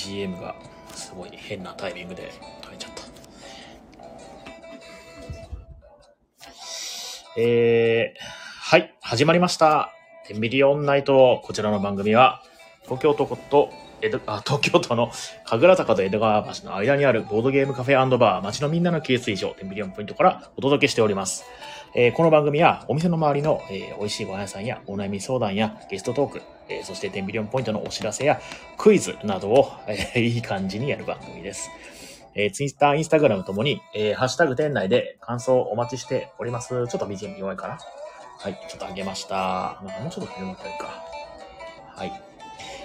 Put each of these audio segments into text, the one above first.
BGM がすごい変なタイミングで入っちゃった。えー、はい、始まりました。テンビリオンナイト。こちらの番組は、東京都こと江戸 あ東京都の神楽坂と江戸川橋の間にあるボードゲームカフェバー、街のみんなのケース以上、テンビリオンポイントからお届けしております。えー、この番組はお店の周りの、えー、美味しいご飯屋さんやお悩み相談やゲストトーク、えー、そしてテンビリオンポイントのお知らせやクイズなどを、えー、いい感じにやる番組です。えー、ツイッター、インスタグラムともに、えー、ハッシュタグ店内で感想をお待ちしております。ちょっと BGM 弱いかな？はい、ちょっと上げました。まあ、もうちょっと広まったらいいか。はい。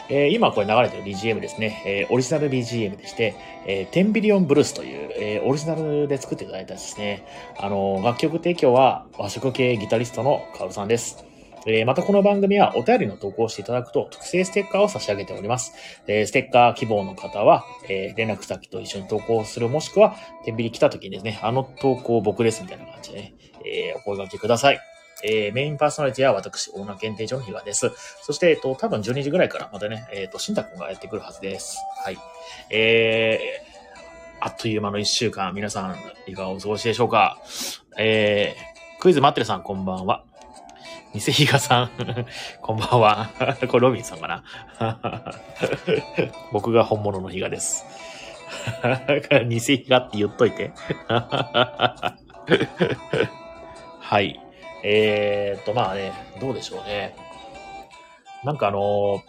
えー、今これ流れてる BGM ですね、えー、オリジナル BGM でして、えー、テンビリオンブルースという、えー、オリジナルで作っていただいたですね、あの楽曲提供は和食系ギタリストのカオルさんです。えー、またこの番組はお便りの投稿していただくと特製ステッカーを差し上げております。えー、ステッカー希望の方は、えー、連絡先と一緒に投稿するもしくは、天秤来た時にですね、あの投稿僕ですみたいな感じでね、えー、お声掛けください。えー、メインパーソナリティは私、大名検定所の比嘉です。そして、えっと、多分12時ぐらいからまたね、えっと、新太くんがやってくるはずです。はい。えー、あっという間の1週間、皆さん、いかがお過ごしでしょうか？えー、クイズ待ってるさん、こんばんは。偽比嘉さん こんばんは。これロビンさんかな？僕が本物の比嘉です。偽比嘉って言っといて。はい。えー、っと、まあね、どうでしょうね。なんかあの、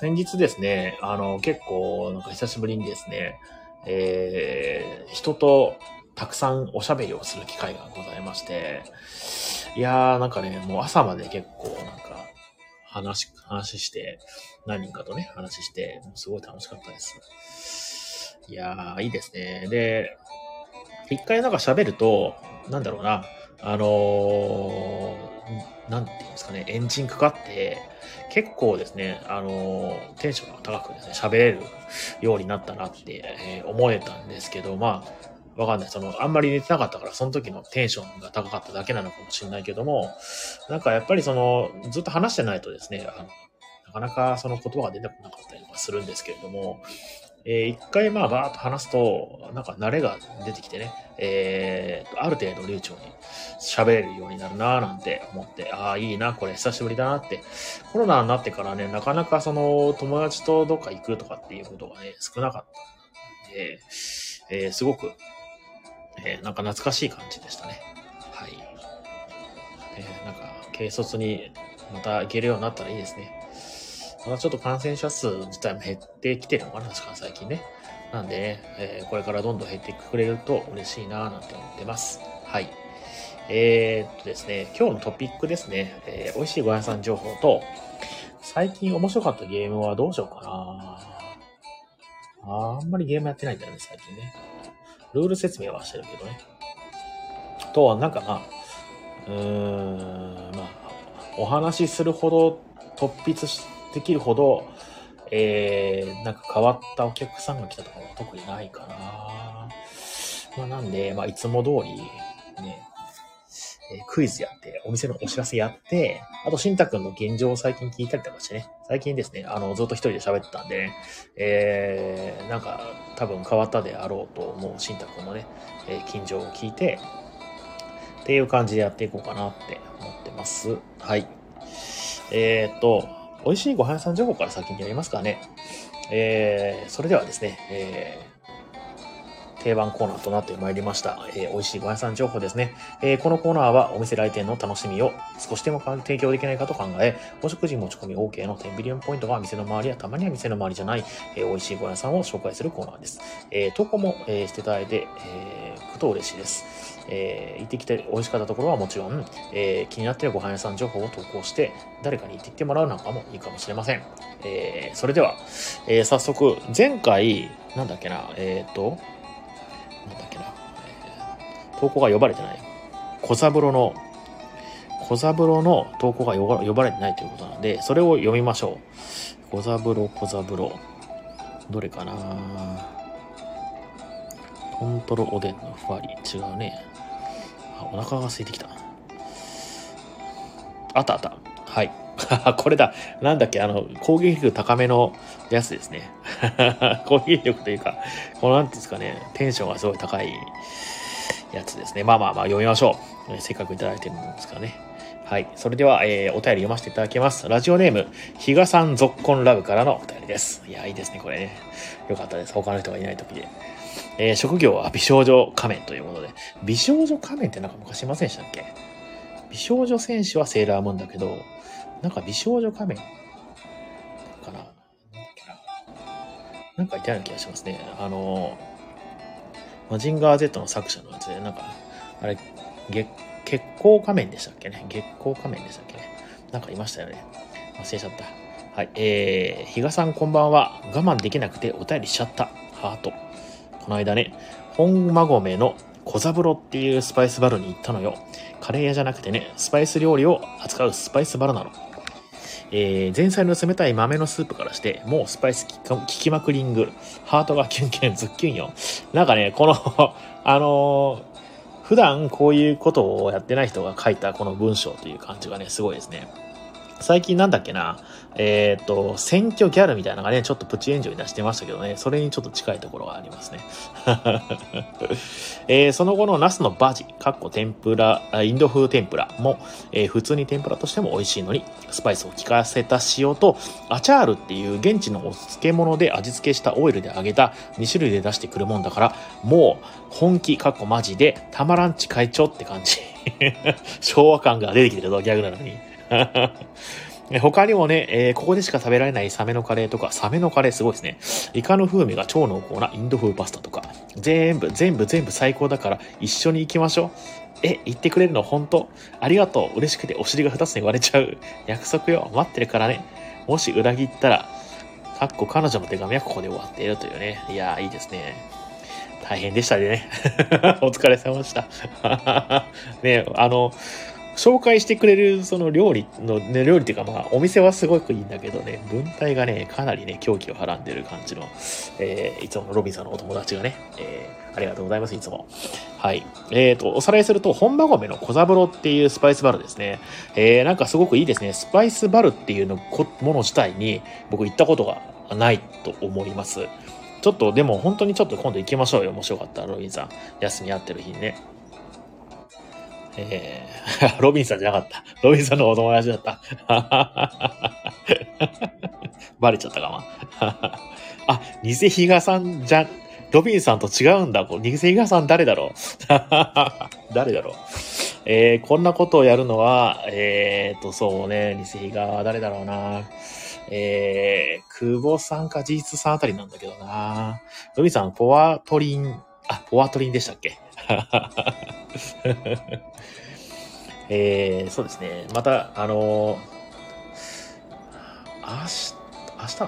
先日ですね、あの、結構、なんか久しぶりにですね、えー、人とたくさんおしゃべりをする機会がございまして、いやー、なんかね、もう朝まで結構なんか、話、話して、何人かとね、話して、もうすごい楽しかったです。いやー、いいですね。で、一回なんか喋ると、なんだろうな、あのー、なんていうんですかね、エンジンかかって、結構ですね、あのー、テンションが高くですね、喋れるようになったなって、えー、思えたんですけど、まあ、わかんない。その、あんまり寝てなかったから、その時のテンションが高かっただけなのかもしれないけども、なんかやっぱりその、ずっと話してないとですね、あのなかなかその言葉が出てこなかったりとかするんですけれども、えー、一回まあバーっと話すと、なんか慣れが出てきてね、えー、ある程度流暢に喋れるようになるなぁなんて思って、ああ、いいな、これ久しぶりだなって。コロナになってからね、なかなかその友達とどっか行くとかっていうことがね、少なかったんで、えー、すごく、えー、なんか懐かしい感じでしたね。はい。えー、なんか、軽率にまた行けるようになったらいいですね。まだちょっと感染者数自体も減ってきてるのかな、確か最近ね。なんでね、えー、これからどんどん減ってくれると嬉しいなぁなんて思ってます。はい。えー、っとですね、今日のトピックですね、えー、美味しいご飯さん情報と、最近面白かったゲームはどうしようかなあんまりゲームやってないんだよね、最近ね。ルール説明はしてるけどね。とは、なんかまあ、うーん、まあ、お話しするほど突筆しできるほど、えー、なんか変わったお客さんが来たとかは特にないかな。まあなんで、まあいつも通り、ね、えー、クイズやって、お店のお知らせやって、あと、しんたくんの現状を最近聞いたりとかしてね、最近ですね、あの、ずっと一人で喋ってたんでね、えー、なんか、多分変わったであろうと思うしんたくんのね、えー、近所を聞いて、っていう感じでやっていこうかなって思ってます。はい。えー、っと、美味しいご飯屋さん情報から先にやりますかね。えー、それではですね、えー、定番コーナーとなってまいりました、えー、美味しいご飯屋さん情報ですね、えー、このコーナーはお店来店の楽しみを少しでも提供できないかと考え、お食事持ち込み OK の10ビリオンポイントが店の周りやたまには店の周りじゃない、えー、美味しいご飯屋さんを紹介するコーナーです。えー、投稿も、えー、していただいて、えー、くと嬉しいです。えー、行ってきて美味しかったところはもちろん、えー、気になってるご飯屋さん情報を投稿して、誰かに行ってきてもらうなんかもいいかもしれません。えー、それでは、えー、早速、前回、なんだっけな、えっ、ー、と、なんだっけな、えー、投稿が呼ばれてない。小三郎の、小三郎の投稿が呼ばれてないということなので、それを読みましょう。小三郎、小三郎。どれかなトントロおでんのふわり。違うね。お腹が空いてきた。あったあった。はい。これだ。なんだっけ、あの、攻撃力高めのやつですね。攻撃力というか、このなんていうんですかね、テンションがすごい高いやつですね。まあまあまあ読みましょう。せっかくいただいてるんですからね。はい。それでは、えー、お便り読ませていただきます。ラジオネーム、比嘉さんぞっこんラブからのお便りです。いや、いいですね、これね。よかったです。他の人がいない時で。えー、職業は美少女仮面ということで。美少女仮面ってなんか昔いませんでしたっけ？美少女戦士はセーラームーンだけど、なんか美少女仮面かな？なんかいたような気がしますね。あの、マジンガー Z の作者のやつで、なんか、あれ、月、月光仮面でしたっけね？月光仮面でしたっけね？なんかいましたよね。忘れちゃった。はい。えー、比嘉さんこんばんは。我慢できなくてお便りしちゃった。ハート。この間ね、本馬込の小三郎っていうスパイスバルに行ったのよ。カレー屋じゃなくてね、スパイス料理を扱うスパイスバルなの。えー、前菜の冷たい豆のスープからして、もうスパイス効きまくりング、ハートがキュンキュンズッキュンよ。なんかね、この あのー普段こういうことをやってない人が書いたこの文章という感じがね、すごいですね。最近なんだっけな、えっ、と、選挙ギャルみたいなのがね、ちょっとプチ炎上に出してましたけどね、それにちょっと近いところがありますね。えー、その後のナスのバジ、かっこ天ぷら、インド風天ぷらも、えー、普通に天ぷらとしても美味しいのに、スパイスを効かせた塩と、アチャールっていう現地のお漬物で味付けしたオイルで揚げた2種類で出してくるもんだから、もう本気、かっこマジで、たまらんち会長って感じ。昭和感が出てきてるぞ、ギャグなのに。他にもね、えー、ここでしか食べられないサメのカレーとか、サメのカレーすごいですね。イカの風味が超濃厚なインド風パスタとか、全部、全部、全部最高だから一緒に行きましょう。え、言ってくれるの本当？ありがとう。嬉しくてお尻が二つに割れちゃう。約束よ。待ってるからね。もし裏切ったら、かっこ彼女の手紙はここで終わっているというね。いやー、いいですね。大変でしたね。お疲れ様でした。ねあの、紹介してくれるその料理の、ね、料理っていうかまあお店はすごくいいんだけどね、文体がね、かなりね、狂気をはらんでる感じの、えー、いつものロビンさんのお友達がね、えー、ありがとうございます、いつも。はい。えっ、ー、と、おさらいすると、本場米の小三郎っていうスパイスバルですね。えー、なんかすごくいいですね。スパイスバルっていうのもの自体に僕行ったことがないと思います。ちょっとでも本当にちょっと今度行きましょうよ。面白かったら、ロビンさん。休み合ってる日にね。えー、ロビンさんじゃなかった。ロビンさんのお友達だった。バレちゃったかも。あ、偽比嘉さんじゃ、ロビンさんと違うんだ。偽比嘉さん誰だろう誰だろうえー、こんなことをやるのは、えーと、そうね、偽比嘉は誰だろうな。えー、久保さんか事実さんあたりなんだけどな。ロビンさん、ポワトリン、あ、ポワトリンでしたっけ？えー、そうですね。また、あのー、明日、明日、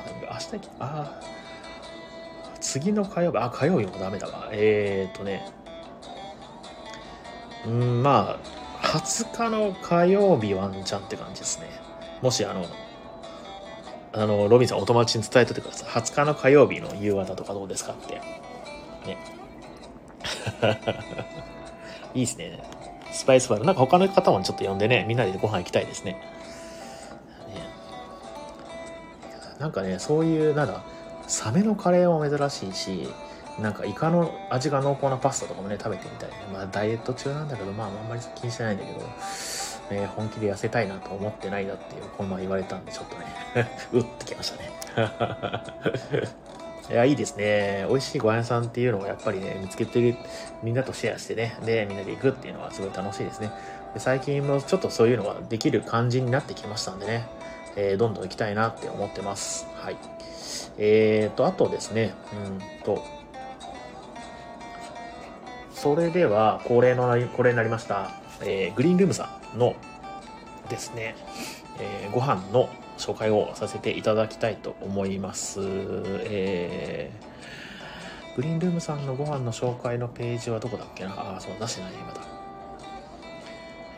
明日、あ、次の火曜日、あ、火曜日もダメだわ。えーとね、うん、まあ、20日の火曜日ワンチャンって感じですね。もし、あの、あの、ロビンさんお友達に伝えといてください。20日の火曜日の夕方とかどうですかって。ね。いいですね。スパイスバル。なんか他の方もちょっと呼んでね、みんなでご飯行きたいですね。ねなんかね、そういう、なんだ、サメのカレーも珍しいし、なんかイカの味が濃厚なパスタとかもね、食べてみたい、ね。まあダイエット中なんだけど、まああんまり気にしてないんだけど、ね、本気で痩せたいなと思ってないなっていう、この前言われたんで、ちょっとね、うってきましたね。いや、いいですね。美味しいご飯屋さんっていうのをやっぱりね、見つけてる、みんなとシェアしてね、で、みんなで行くっていうのはすごい楽しいですね。で最近もちょっとそういうのができる感じになってきましたんでね、えー、どんどん行きたいなって思ってます。はい。えーと、あとですね、うんと、それでは、恒例の、恒例になりました、えー、グリーンルームさんのですね、えー、ご飯の紹介をさせていただきたいと思います。えー、グリーンルームさんのご飯の紹介のページはどこだっけな？ああ、そう、出してないね、まだ。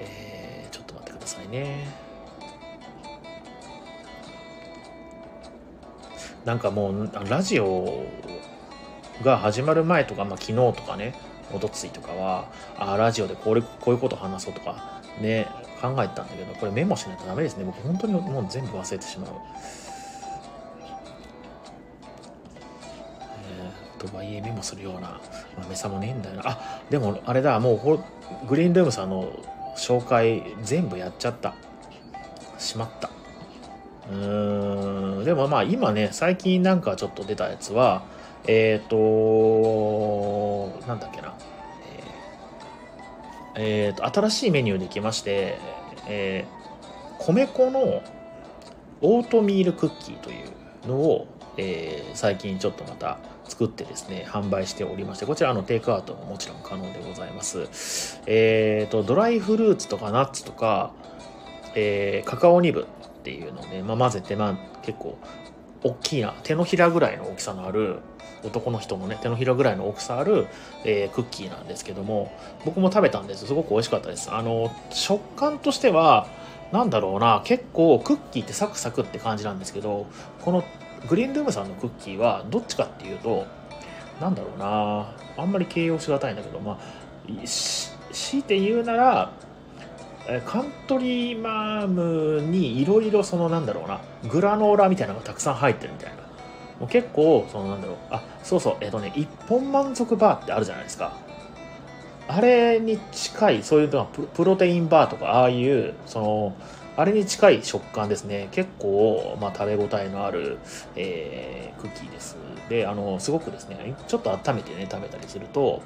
えー、ちょっと待ってくださいね。なんかもう、ラジオが始まる前とか、まあ、昨日とかね、おとついとかは、ああラジオでこれこういうこと話そうとか、ね、考えたんだけど、これメモしないとダメですね。僕本当にもう全部忘れてしまう。えー、とはいえメモするような豆さもねえんだよな。あ、でもあれだ、もうグリーンルームさんの紹介全部やっちゃった。しまった。うーん、でもまあ今ね、最近なんかちょっと出たやつは、えっ、ー、と、なんだっけな。えー、と新しいメニューできまして、えー、米粉のオートミールクッキーというのを、えー、最近ちょっとまた作ってですね販売しておりましてこちらのテイクアウトももちろん可能でございます。えっ、ー、とドライフルーツとかナッツとか、えー、カカオニブっていうのをね、まあ、混ぜて、まあ、結構大きいな手のひらぐらいの大きさのある男の人のね手のひらぐらいの大きさある、えー、クッキーなんですけども僕も食べたんですすごく美味しかったです。あの食感としてはなんだろうな結構クッキーってサクサクって感じなんですけどこのグリーンルームさんのクッキーはどっちかっていうとなんだろうなあんまり形容しがたいんだけどまあ強いて言うならカントリーマームにいろいろそのなんだろうなグラノーラみたいなのがたくさん入ってるみたいな。もう結構そのなんだろうあそうそうえっ、とね一本満足バーってあるじゃないですか。あれに近いそういうのはプロテインバーとかああいうそのあれに近い食感ですね。結構、まあ、食べ応えのある、えー、クッキーです。であのすごくですねちょっと温めてね食べたりすると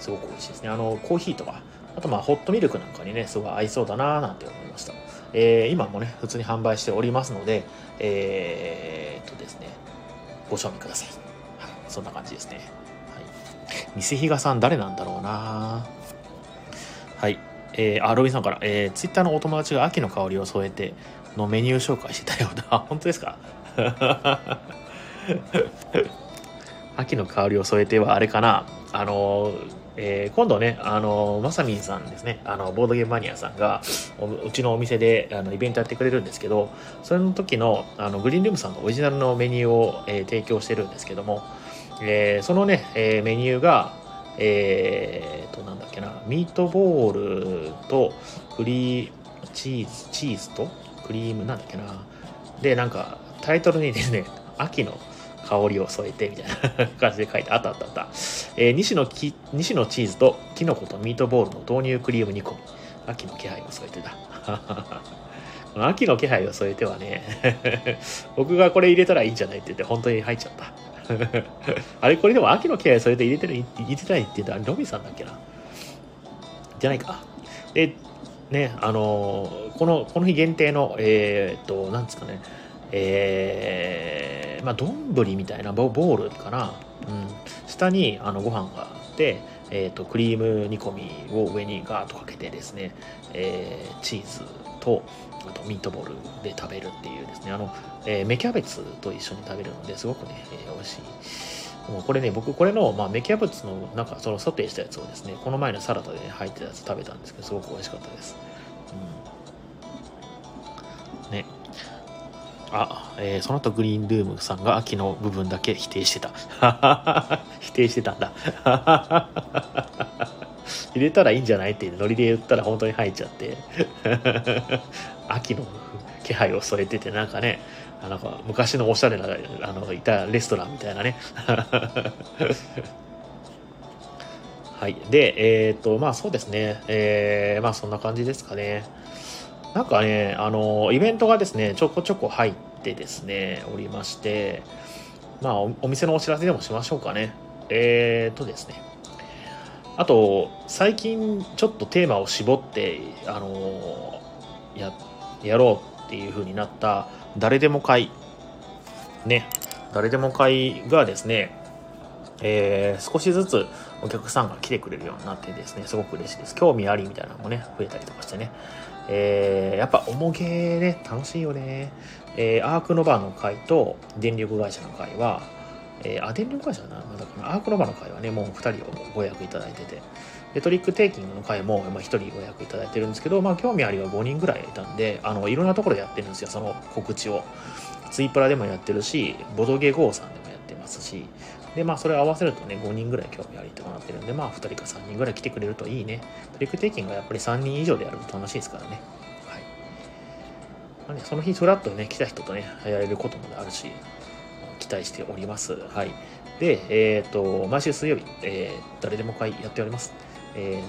すごく美味しいですね。あのコーヒーとかあとまあホットミルクなんかにねすごい合いそうだななんて思いました、えー、今もね普通に販売しておりますのでえー、っとですねご賞味ください。そんな感じですね。はい。偽比嘉さん誰なんだろうなはい。えー、あ、ロビンさんから、えー、ツイッターのお友達が秋の香りを添えてのメニュー紹介してたようだ。本当ですか？秋の香りを添えてはあれかなあのえー、今度ね、あの、まさみんさんですね、あの、ボードゲームマニアさんが、うちのお店で、あの、イベントやってくれるんですけど、それの時の、あの、グリーンルームさんのオリジナルのメニューを、えー、提供してるんですけども、えー、そのね、えメニューが、えーと、なんだっけな、ミートボールと、クリーチーズ、チーズと、クリーム、なんだっけな、で、なんか、タイトルにですね、秋の香りを添えてみたいな 感じで書いてあったあったあった。えー、2, 種のき2種のチーズとキノコとミートボールの豆乳クリーム煮込み。秋の気配を添えてだ。この秋の気配を添えてはね 僕がこれ入れたらいいんじゃないって言って本当に入っちゃった。あれこれでも秋の気配を添えて入れてる、入れてないって言ったらロビンさんだっけな？じゃないか。で、ね、あのー、この、この日限定の、えー、っと、なんですかね、えー、まあ、丼みたいなボールかな、うん、下にあのご飯があって、えーと、クリーム煮込みを上にガーッとかけてですね、えー、チーズとあとミートボールで食べるっていうですね。あの、えー、芽キャベツと一緒に食べるのですごくね、えー、美味しい。もうこれね僕これの、まあ、芽キャベツのなんかそのソテーしたやつをですねこの前のサラダで、ね、入ってたやつ食べたんですけどすごく美味しかったです、うん、ね。あ、えー、その後グリーンルームさんが秋の部分だけ否定してた。否定してたんだ。入れたらいいんじゃないってノリで言ったら本当に入っちゃって。秋の気配を添えててなんかね、なんか昔のおしゃれな、あの、いたレストランみたいなね。はい。で、えっ、ー、と、まあそうですね。えー、まあそんな感じですかね。なんかね、あの、イベントがですね、ちょこちょこ入ってですね、おりまして、まあお、お店のお知らせでもしましょうかね。えーとですね。あと、最近ちょっとテーマを絞って、あの、や、やろうっていう風になった、誰でも会。ね。誰でも会がですね、えー、少しずつお客さんが来てくれるようになってですね、すごく嬉しいです。興味ありみたいなのもね、増えたりとかしてね。えー、やっぱ重げね、楽しいよね。えー、アークノバの会と電力会社の会は、えー、あ、電力会社な、まだかな。アークノバの会はね、もう2人をご予約いただいてて、でトリックテイキングの会も、まあ、1人ご予約いただいてるんですけど、まあ、興味ありは5人ぐらいいたんで、あの、いろんなところやってるんですよ、その告知を。ツイプラでもやってるし、ボドゲゴーさんでもやってますし、で、まあ、それを合わせるとね、5人ぐらい興味ありってなってるんで、まあ、2人か3人ぐらい来てくれるといいね。トリックテイキングがやっぱり3人以上でやると楽しいですからね。はい。まあね、その日、フラッとね、来た人とね、やれることもあるし、期待しております。はい。で、えっ、と、毎週水曜日、えー、誰でも会やっております。え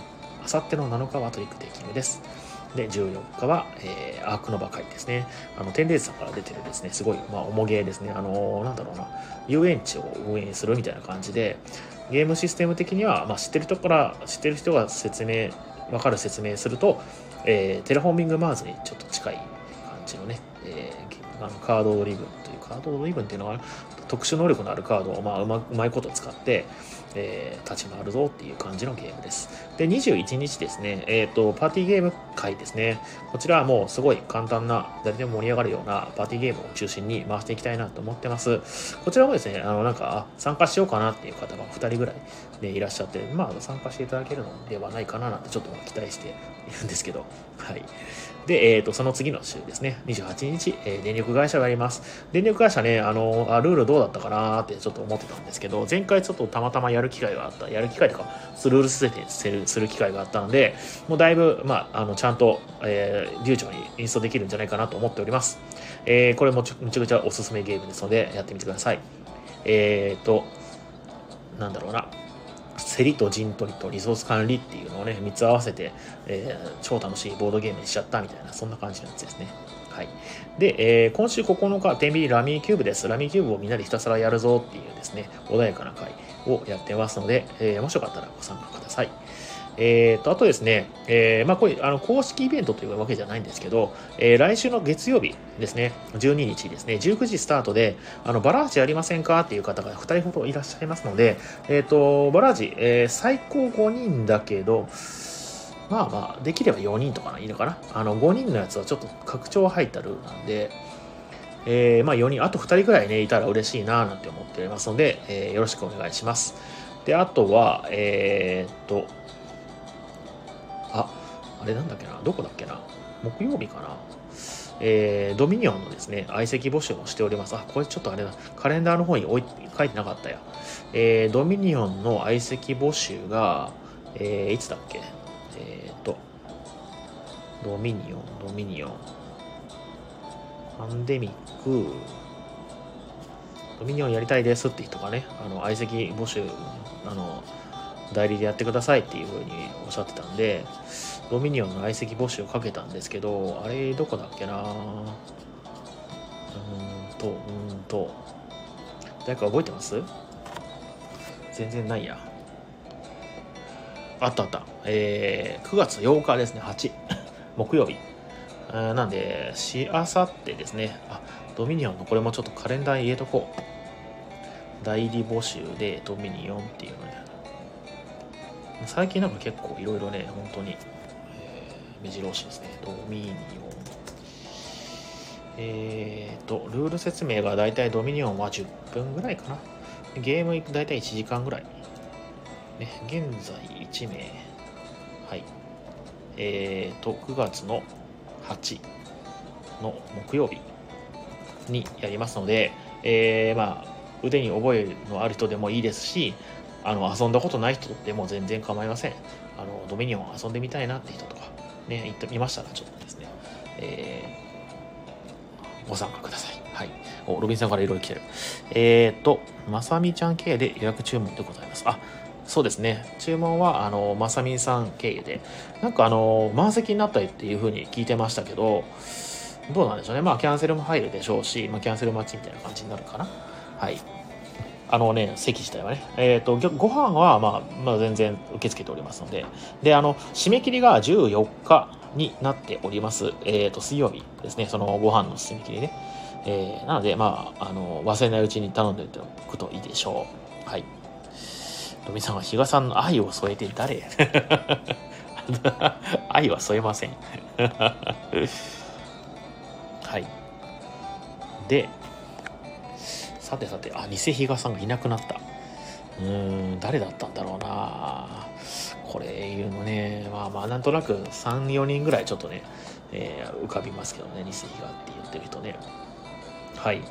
ー、あさっての7日はトリックテイキングです。で、14日は、えー、アークノバ会ですね。あの、テンデイズさんから出てるですね、すごい、まあ、重げですね。あのー、なんだろうな、遊園地を運営するみたいな感じで、ゲームシステム的には、まあ、知ってる人から、知ってる人が説明、わかる説明すると、えー、テラフォーミングマーズにちょっと近い感じのね、えー、あの card driven という card driven っていうのは特殊能力のあるカードを、まあ、うまうまいこと使って、えー、立ち回るぞっていう感じのゲームです。で、21日ですね、えっ、ー、と、パーティーゲーム会ですね。こちらはもうすごい簡単な、誰でも盛り上がるようなパーティーゲームを中心に回していきたいなと思ってます。こちらもですね、あの、なんか、参加しようかなっていう方が2人ぐらい、ね、いらっしゃって、まあ、参加していただけるのではないかななんてちょっと期待しているんですけど、はい。で、えっ、ー、と、その次の週ですね、28日、えー、電力会社があります。電力会社ね、あのあ、ルールどうだったかなってちょっと思ってたんですけど、前回ちょっとたまたまやる機会があった、やる機会とか、ルール設定するする機会があったので、もうだいぶ、まあ、あの、ちゃんと、えー、流暢にインストできるんじゃないかなと思っております。えー、これもむちゃくちゃおすすめゲームですので、やってみてください。えっ、ー、と、なんだろうな。競りと陣取りとリソース管理っていうのをね、3つ合わせて、えー、超楽しいボードゲームにしちゃったみたいな、そんな感じのやつですね。はい。で、えー、今週9日、天秤ラミーキューブです。ラミーキューブをみんなでひたすらやるぞっていうですね、穏やかな回をやってますので、えー、もしよかったらご参加ください。えー、と、あとですね、えー、まあ、これ、あの、公式イベントというわけじゃないんですけど、えー、来週の月曜日ですね、12日ですね、19時スタートで、あの、バラージやりませんかっていう方が2人ほどいらっしゃいますので、えっ、と、バラージ、え最高5人だけど、まあまあ、できれば4人とかいいのかな？あの、5人のやつはちょっと拡張入ったルールなんで、えまあ4人、あと2人ぐらいね、いたら嬉しいななんて思っておりますので、えよろしくお願いします。で、あとは、えっと、あ、あれなんだっけな、どこだっけな、木曜日かな？えー、ドミニオンのですね、相席募集もしております。あ、これちょっとあれだ、カレンダーの方に置い書いてなかったや。えー、ドミニオンの相席募集が、えー、いつだっけ？えっ、ー、と、ドミニオン、ドミニオン、パンデミック、ドミニオンやりたいですって人がね、あの、相席募集、あの、代理でやってくださいっていうふうにおっしゃってたんで、ドミニオンの相席募集をかけたんですけど、あれどこだっけなうーんと、うーんと、誰か覚えてます？全然ないや。あったあった。えー、9月8日ですね、8。木曜日。なんで、しあさってですね、あ、ドミニオンのこれもちょっとカレンダーに入れとこう。代理募集でドミニオンっていうの、最近なんか結構いろいろね、本当に、えー、目白押しですね。ドミニオン。えーと、ルール説明がだいたいドミニオンは10分ぐらいかな。ゲームだいたい1時間ぐらい。ね、現在1名。はい。えーと、9月の8の木曜日にやりますので、えー、まあ、腕に覚えのある人でもいいですし、あの遊んだことない人でも全然構いません。あのドミニオン遊んでみたいなって人とか、ね、言ってみましたら、ちょっとですね、えー、ご参加ください。はい。お、ロビンさんからいろいろ来てる。えーと、まさみちゃん経由で予約注文でございます。あ、そうですね。注文は、あの、まさみさん経由で、なんかあの、満席になったりっていうふうに聞いてましたけど、どうなんでしょうね。まあ、キャンセルも入るでしょうし、まあ、キャンセル待ちみたいな感じになるかな。はい。あのね、席自体はね。えっ、ー、と、ご飯は、まあ、まあ、全然受け付けておりますので。で、あの、締め切りが14日になっております。えっ、ー、と、水曜日ですね。そのご飯の締め切りね。えー、なので、まあ、あの、忘れないうちに頼んでおくといいでしょう。はい。ロミさんは比嘉さんの愛を添えて誰？愛は添えません はい。で、さてさて、あ、偽比嘉さんがいなくなった。うーん、誰だったんだろうなこれいうのね、まあまあ、なんとなく3、4人ぐらいちょっとね、えー、浮かびますけどね、偽比嘉って言ってる人ね。はい。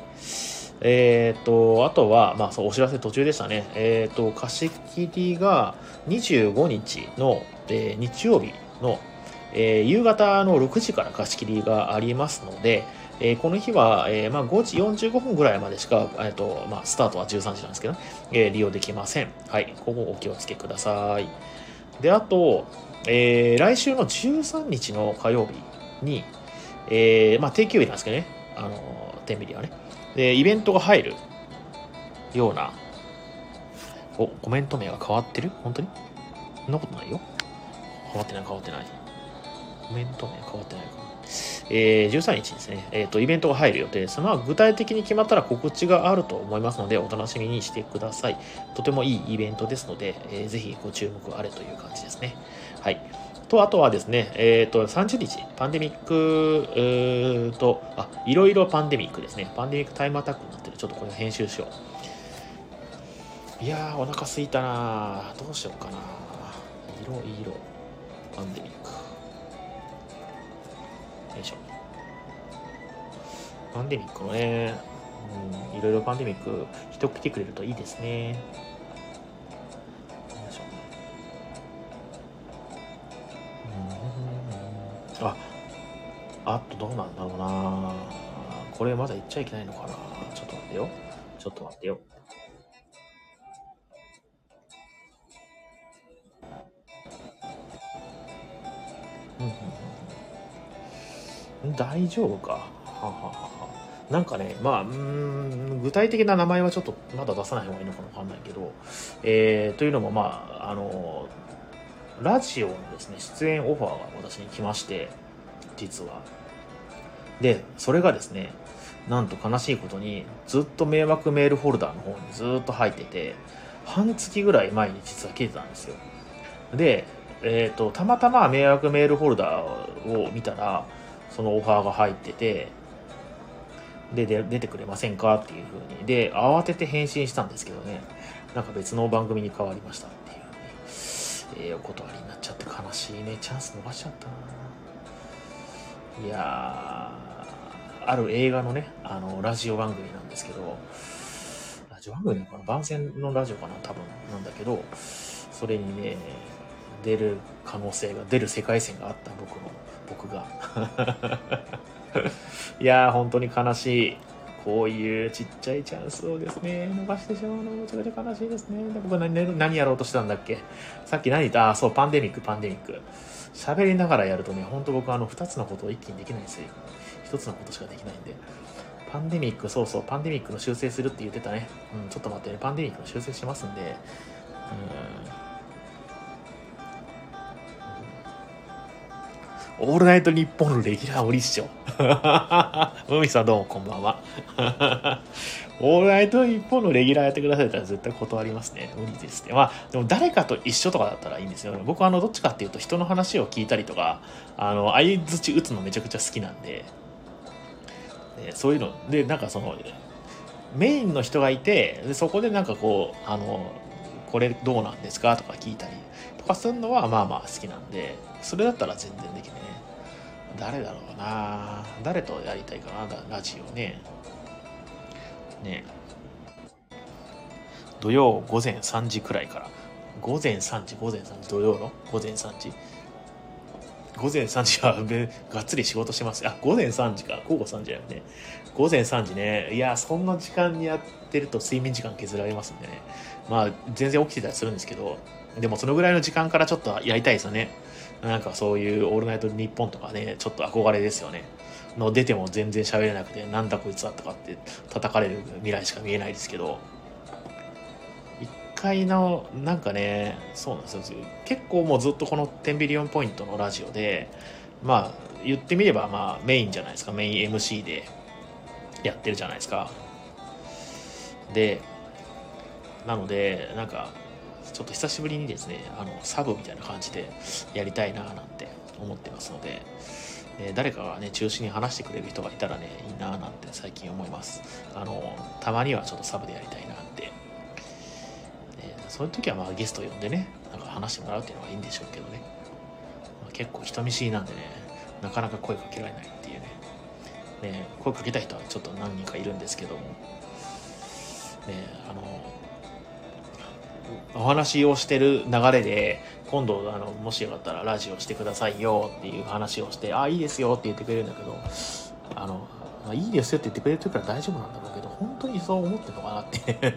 えっ、と、あとは、まあ、そう、お知らせ途中でしたね。えっ、と、貸し切りが25日の、えー日曜日の、えー夕方の6時から貸し切りがありますので、えーこの日は、えーまあ、5時45分ぐらいまでしか、えーとまあ、スタートは13時なんですけど、ねえー利用できません。はい、ここお気をつけください。で、あと、えー来週の13日の火曜日に、えーまあ、定休日なんですけどね、あのー、天秤はね。で、イベントが入るような、お、コメント名が変わってる？本当に？そんなことないよ。変わってない、変わってない。コメント名変わってないか。えー、13日ですね、えっ、と、イベントが入る予定です。まあ、具体的に決まったら告知があると思いますので、お楽しみにしてください。とてもいいイベントですので、えーぜひご注目あれという感じですね。はい。と、あとはですね、えっ、と、30日、パンデミックと、あ、いろいろパンデミックですね。パンデミックタイムアタックになってる。ちょっとこれ編集しよう。いやー、お腹すいたなーどうしようかな色、色、パンデミック。パンデミックのね、うん、いろいろパンデミック、人来てくれるといいですね。あ、あとどうなんだろうなこれまだ言っちゃいけないのかなちょっと待ってよ。ちょっと待ってよ。うんうん大丈夫か。はははなんかね、まあ、うん、具体的な名前はちょっとまだ出さない方がいいのかもわかんないけど、えー、というのも、まあ、あの、ラジオのですね、出演オファーが私に来まして、実は。で、それがですね、なんと悲しいことに、ずっと迷惑メールフォルダーの方にずっと入ってて、半月ぐらい前に実は消えてたんですよ。で、えっ、と、たまたま迷惑メールフォルダーを見たら、そのオファーが入ってて、で、で出てくれませんかっていう風に。で、慌てて返信したんですけどね、なんか別の番組に変わりましたっていうね、えーお断りになっちゃって悲しいね。チャンス逃しちゃったな。いやー、ある映画のね、あの、ラジオ番組なんですけど、ラジオ番組なのかな？番宣のラジオかな？多分なんだけど、それにね、出る可能性が、出る世界線があった僕の、僕が。いやー、本当に悲しい。こういうちっちゃいチャンスをですね、逃してしまうのめちゃくちゃ悲しいですね。で僕何何やろうとしてたんだっけ？さっき何言った？あ、そう、パンデミック、パンデミック。喋りながらやるとね、本当僕あの、二つのことを一気にできないんですよ。一つのことしかできないんで。パンデミック、そうそう、パンデミックの修正するって言ってたね。うん、ちょっと待ってね、パンデミックの修正しますんで。うん。オールナイトニッポンのレギュラー無理っしょ。海さんどうもこんばんは。オールナイトニッポンのレギュラーやってくださいったら絶対断りますね。無理ですね。まあ、でも誰かと一緒とかだったらいいんですよ。僕はあの、どっちかっていうと人の話を聞いたりとか、あの、相づち打つのめちゃくちゃ好きなんで、ねそういうの、で、なんかその、メインの人がいて、でそこでなんかこう、あの、これどうなんですかとか聞いたりとかするのはまあまあ好きなんで、それだったら全然できね。誰だろうな誰とやりたいかなラジオね。ね土曜午前3時くらいから。午前3時、午前3時、土曜の？午前3時。午前3時は がっつり仕事してます。あ、午前3時か。午後3時だよね。午前3時ね。いや、そんな時間にやってると睡眠時間削られますんでね。まあ、全然起きてたりするんですけど、でもそのぐらいの時間からちょっとやりたいですよね。なんかそういうオールナイトニッポンとかね、ちょっと憧れですよね。の出ても全然喋れなくて、なんだこいつだとかって叩かれる未来しか見えないですけど、一回の、なんかね、そうなんですよ。結構もうずっとこの10ビリオンポイントのラジオで、まあ、言ってみればまあメインじゃないですか。メイン MC でやってるじゃないですか。で、なので、なんか、ちょっと久しぶりにですね、あの、サブみたいな感じでやりたいななんて思ってますので、え誰かがね、中心に話してくれる人がいたらね、いいななんて最近思います。あの、たまにはちょっとサブでやりたいなって。えそういう時はまあゲスト呼んでね、なんか話してもらうっていうのがいいんでしょうけどね。まあ結構人見知りなんでね、なかなか声かけられないっていうね。ね、声かけた人はちょっと何人かいるんですけども、ねあの、お話をしてる流れで、今度、あの、もしよかったらラジオしてくださいよっていう話をして、あ、いいですよって言ってくれるんだけど、あの、まあ、いいですよって言ってくれてるから大丈夫なんだろうけど、本当にそう思ってるのかなって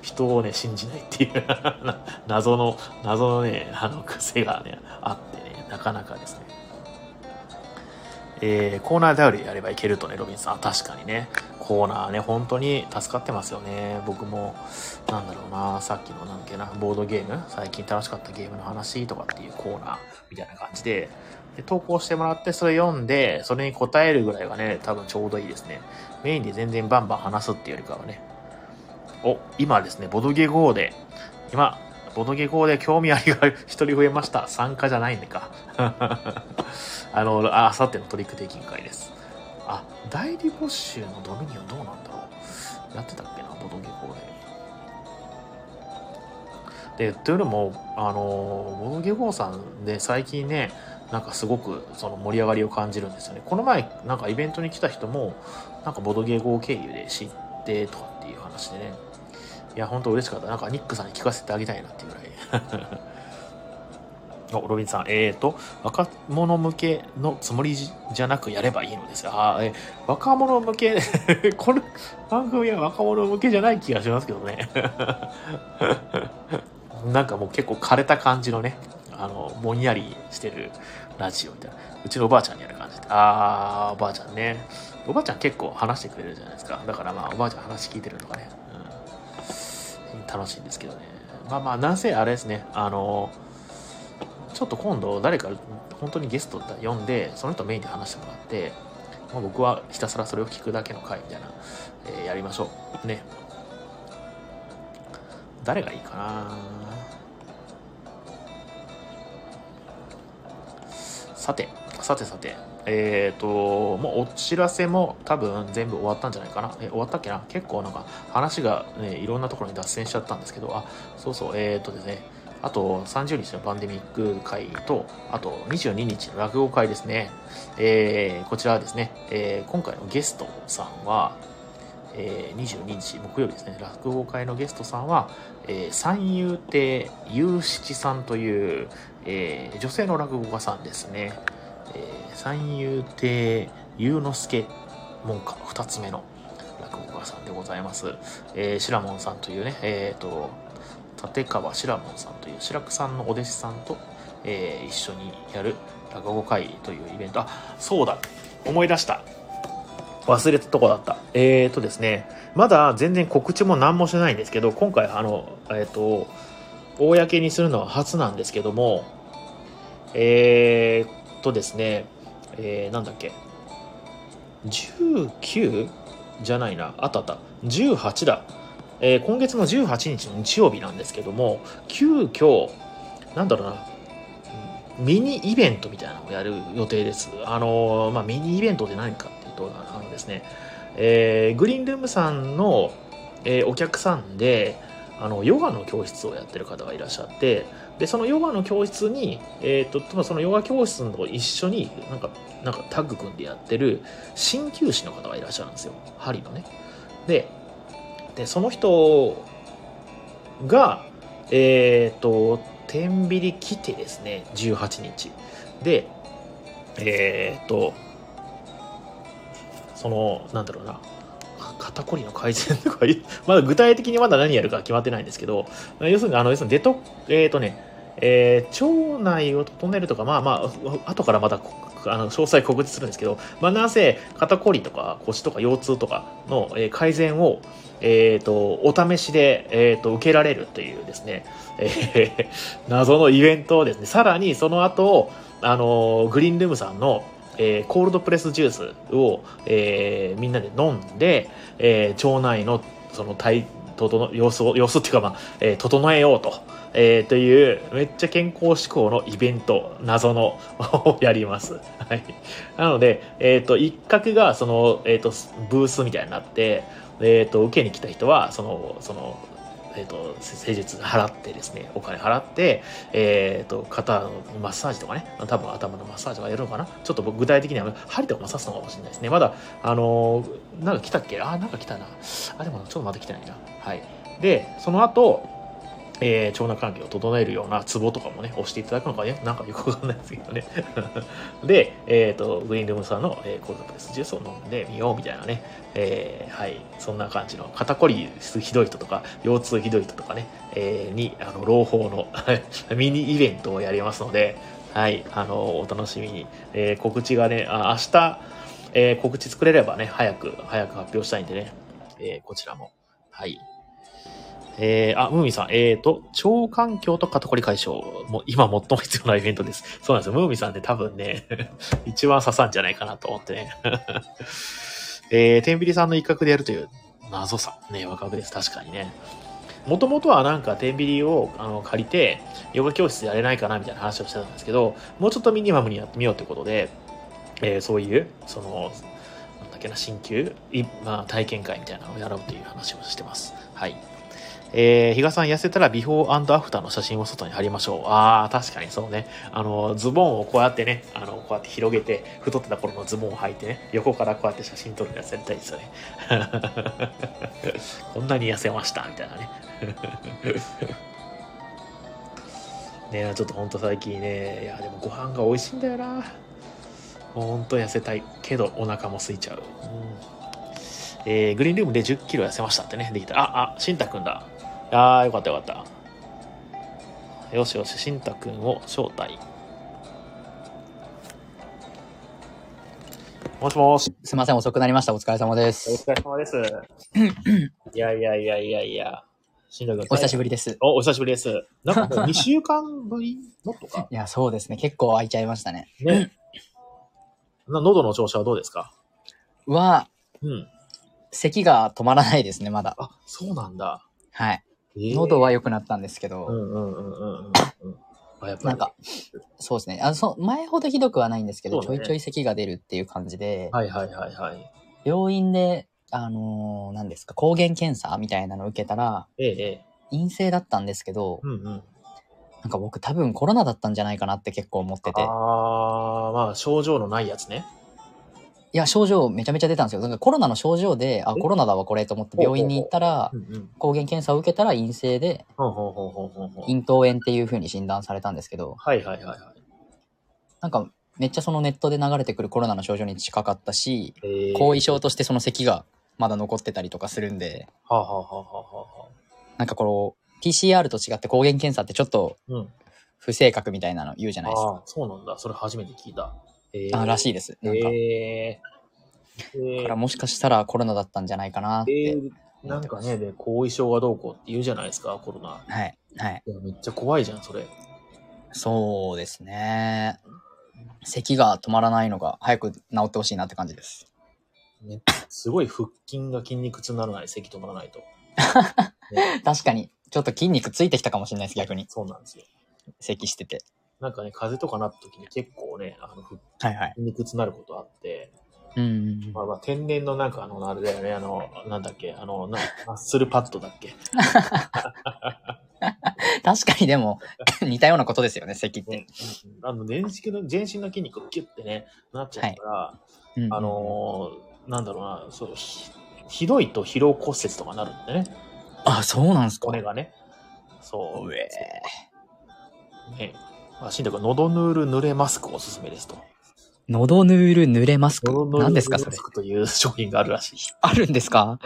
人をね、信じないっていう 謎の、謎のね、あの、癖がね、あってね、なかなかですね。えー、コーナー頼りやればいけるとね、ロビンさん。確かにね。コーナーね、本当に助かってますよね。僕も、なんだろうな、さっきのなんだっけな、ボードゲーム、最近楽しかったゲームの話とかっていうコーナーみたいな感じで、で投稿してもらって、それ読んで、それに答えるぐらいがね、多分ちょうどいいですね。メインで全然バンバン話すっていうよりかはね。お、今ですね、ボドゲ GO で、今、ボドゲ GO で興味ありが 一人増えました。参加じゃないんでか。あの、あさってのトリックテイキング会です。代理募集のドミニオンどうなんだろう。やってたっけな、ボドゲ GO で。で、というよりも、あの、ボドゲ GO さんで最近ね、なんかすごくその盛り上がりを感じるんですよね。この前、なんかイベントに来た人も、なんかボドゲ GO 経由で知ってとかっていう話でね。いや、本当嬉しかった。なんかニックさんに聞かせてあげたいなっていうぐらい。お、ロビンさん、えーと、若者向けのつもりじゃなくやればいいのですが、あえ若者向け この番組は若者向けじゃない気がしますけどね。なんかもう結構枯れた感じのね、あの、ぼんやりしてるラジオみたいな。うちのおばあちゃんにやる感じで。あー、おばあちゃんね。おばあちゃん結構話してくれるじゃないですか。だからまあ、おばあちゃん話聞いてるとかね。うん、楽しいんですけどね。まあまあ、なんせあれですね。あの、ちょっと今度誰か本当にゲスト呼んで、その人メインで話してもらって、まあ、僕はひたすらそれを聞くだけの回みたいな、えー、やりましょう。ね。誰がいいかな？さて、さてさて、えっ、ー、と、もうお知らせも多分全部終わったんじゃないかな。え、終わったっけな？結構なんか話がね、いろんなところに脱線しちゃったんですけど、あ、そうそう、えっ、ー、とですね、あと30日のパンデミック会と、あと22日の落語会ですね。えー、こちらはですね、えー、今回のゲストさんは、えー、22日木曜日ですね、落語会のゲストさんは、えー、三遊亭雄七さんという、えー、女性の落語家さんですね。えー、三遊亭雄之助門下の二つ目の落語家さんでございます。えー、白門さんというね、えっ、ー、と、立川志ら門さんという志らくさんのお弟子さんと、えー、一緒にやる落語会というイベント。あそうだ。思い出した。忘れたとこだった。えーとですねまだ全然告知も何もしてないんですけど今回あのえっ、ー、と公にするのは初なんですけどもえーとですねえー、なんだっけ。19じゃないな。あったあった。18だ。えー、今月の18日の日曜日なんですけども、急遽、なんだろうな、ミニイベントみたいなのをやる予定です。あのー、まあ、ミニイベントって何かっていうと、あのですね、えー、グリーンルームさんの、えー、お客さんで、あの、ヨガの教室をやってる方がいらっしゃって、で、そのヨガの教室に、えっ、と、そのヨガ教室と一緒に、なんか、なんかタッグ組んでやってる鍼灸師の方がいらっしゃるんですよ。針のね。で、でその人がえっ、ー、と天秤来てですね18日。でえっ、ー、とそのなんだろうな肩こりの改善とか まだ具体的にまだ何やるか決まってないんですけど要するにあの要するにデトえっ、ー、とねえー、腸内を整えるとか、まあまあ、後からまたあの詳細告知するんですけど、まあ、なぜ肩こりとか腰とか腰痛とかの、改善を、えーと、お試しで、えーと、受けられるというですね、えー、謎のイベントをですねさらにその後あのグリーンルームさんのえー、コールドプレスジュースを、えー、みんなで飲んで、えー、腸内のその体整様子を様子っていうか、まあえー、整えようとえー、というめっちゃ健康志向のイベント謎のを やります。はい。なので、えっ、ー、と、一角がその、えっ、ー、と、ブースみたいになって、えっ、と、受けに来た人は、その、その、えっ、と、施術払ってですね、お金払って、えっ、と、肩のマッサージとかね、多分頭のマッサージとかやるのかな？ちょっと僕具体的には針とかも刺すのかもしれないですね。まだ、あのーなんか来たっけ？あ、なんか来たな。あ、でもちょっとまだ来てないな。はい。で、その後、えー腸内環境を整えるようなツボとかもね、押していただくのかね、なんかよくわかんないですけどね。で、えっ、と、グリーンルームさんの、えーコルドプレスジュースを飲んでみようみたいなね、えーはい、そんな感じの肩こりひどい人とか、腰痛ひどい人とかね、えーに、あの、朗報の ミニイベントをやりますので、はい、あの、お楽しみに。えー告知がね、あ明日、えー告知作れればね、早く、早く発表したいんでね、えーこちらも、はい。えー、あ、ムーミンさん、えーと、腸環境と肩こり解消、もう今最も必要なイベントです。そうなんですよ。ムーミンさんって多分ね、一番刺さんじゃないかなと思ってね。えー、天秤さんの一角でやるという謎さ。ね、若くです。確かにね。もともとはなんか天秤をあの借りて、ヨガ教室やれないかなみたいな話をしてたんですけど、もうちょっとミニマムにやってみようということで、えーそういう、その、なんだっけな、鍼灸、いまあ、体験会みたいなのをやろうという話をしてます。はい。えー、比嘉さん痩せたらビフォーアフターの写真を外に貼りましょう。ああ、確かにそうね。あの、ズボンをこうやってね、あの、こうやって広げて、太ってた頃のズボンを履いてね、横からこうやって写真撮るやつやりたいですよね。こんなに痩せました、みたいなね。ね、ちょっとほんと最近ね、いや、でもご飯が美味しいんだよな。もうほんと痩せたいけど、お腹も空いちゃう。うんえーグリーンルームで10キロ痩せましたってね、できた。あ、あ、しんたくんだ。あー、よかったよかった。よしよし、しんたくんを招待。もしもし。すいません、遅くなりました。お疲れ様でおす。疲れ様です。いやいやいやいやいや。しんたくん。お久しぶりです。お、お久しぶりです。なんかもう2週間ぶりもっとか？いや、そうですね。結構空いちゃいましたね。ね。な喉の調子はどうですか？は、うん。咳が止まらないですね、まだ。あ、そうなんだ。はい。えー喉は良くなったんですけど、うんうんうんうんうんうん。あ、やっぱり。なんか、そうですね。あそう、前ほどひどくはないんですけど、そうだねちょいちょい咳が出るっていう感じで、はいはいはいはい。病院で、あのー何ですか、抗原検査みたいなのを受けたら、ええええ。陰性だったんですけど、うんうん。なんか僕多分コロナだったんじゃないかなって結構思ってて、ああ、まあ症状のないやつね。いや、症状めちゃめちゃ出たんですよ。なんかコロナの症状で、あ、え？コロナだわこれと思って病院に行ったらう、んうん。抗原検査を受けたら陰性で。咽頭炎っていう風に診断されたんですけど、はいはいはいはい。なんかめっちゃそのネットで流れてくるコロナの症状に近かったし、えー後遺症としてその咳がまだ残ってたりとかするんで、はあ、はあはあはあはあ、なんかこう、PCR と違って抗原検査ってちょっとうん。不正確みたいなの言うじゃないですか。ああ、そうなんだ。それ初めて聞いた。えあらしい。いです。なんか、えー、だからもしかしたらコロナだったんじゃないかなって。えー、なんかね、で、後遺症がどうこうって言うじゃないですか、コロナ。はい。はい。いや、めっちゃ怖いじゃん、それ。そうですね。咳が止まらないのが早く治ってほしいなって感じです。ね、すごい腹筋が筋肉痛にならない、咳止まらないと。確かに、ちょっと筋肉ついてきたかもしれないです、逆に。そうなんですよ。咳してて。なんかね、風邪とかなった時に結構ね、あの、腹はいはい。筋肉痛になることあって、うん。まあまあ、天然のなんかあの、あれだよね、あの、なんだっけ、あの、なマッスルパッドだっけ。確かにでも、似たようなことですよね、咳って。ね、あの、全身の、全身の筋肉がキュッてね、なっちゃうから、うんうんあのーなんだろうな、そう、ひひどいと疲労骨折とかなるんでね、あ、そうなんすか。骨がね。そう。うえね。喉ヌール濡れマスクおすすめですと。喉ヌール濡れマスク？何ですか、それ？という商品があるらしい。あるんですか？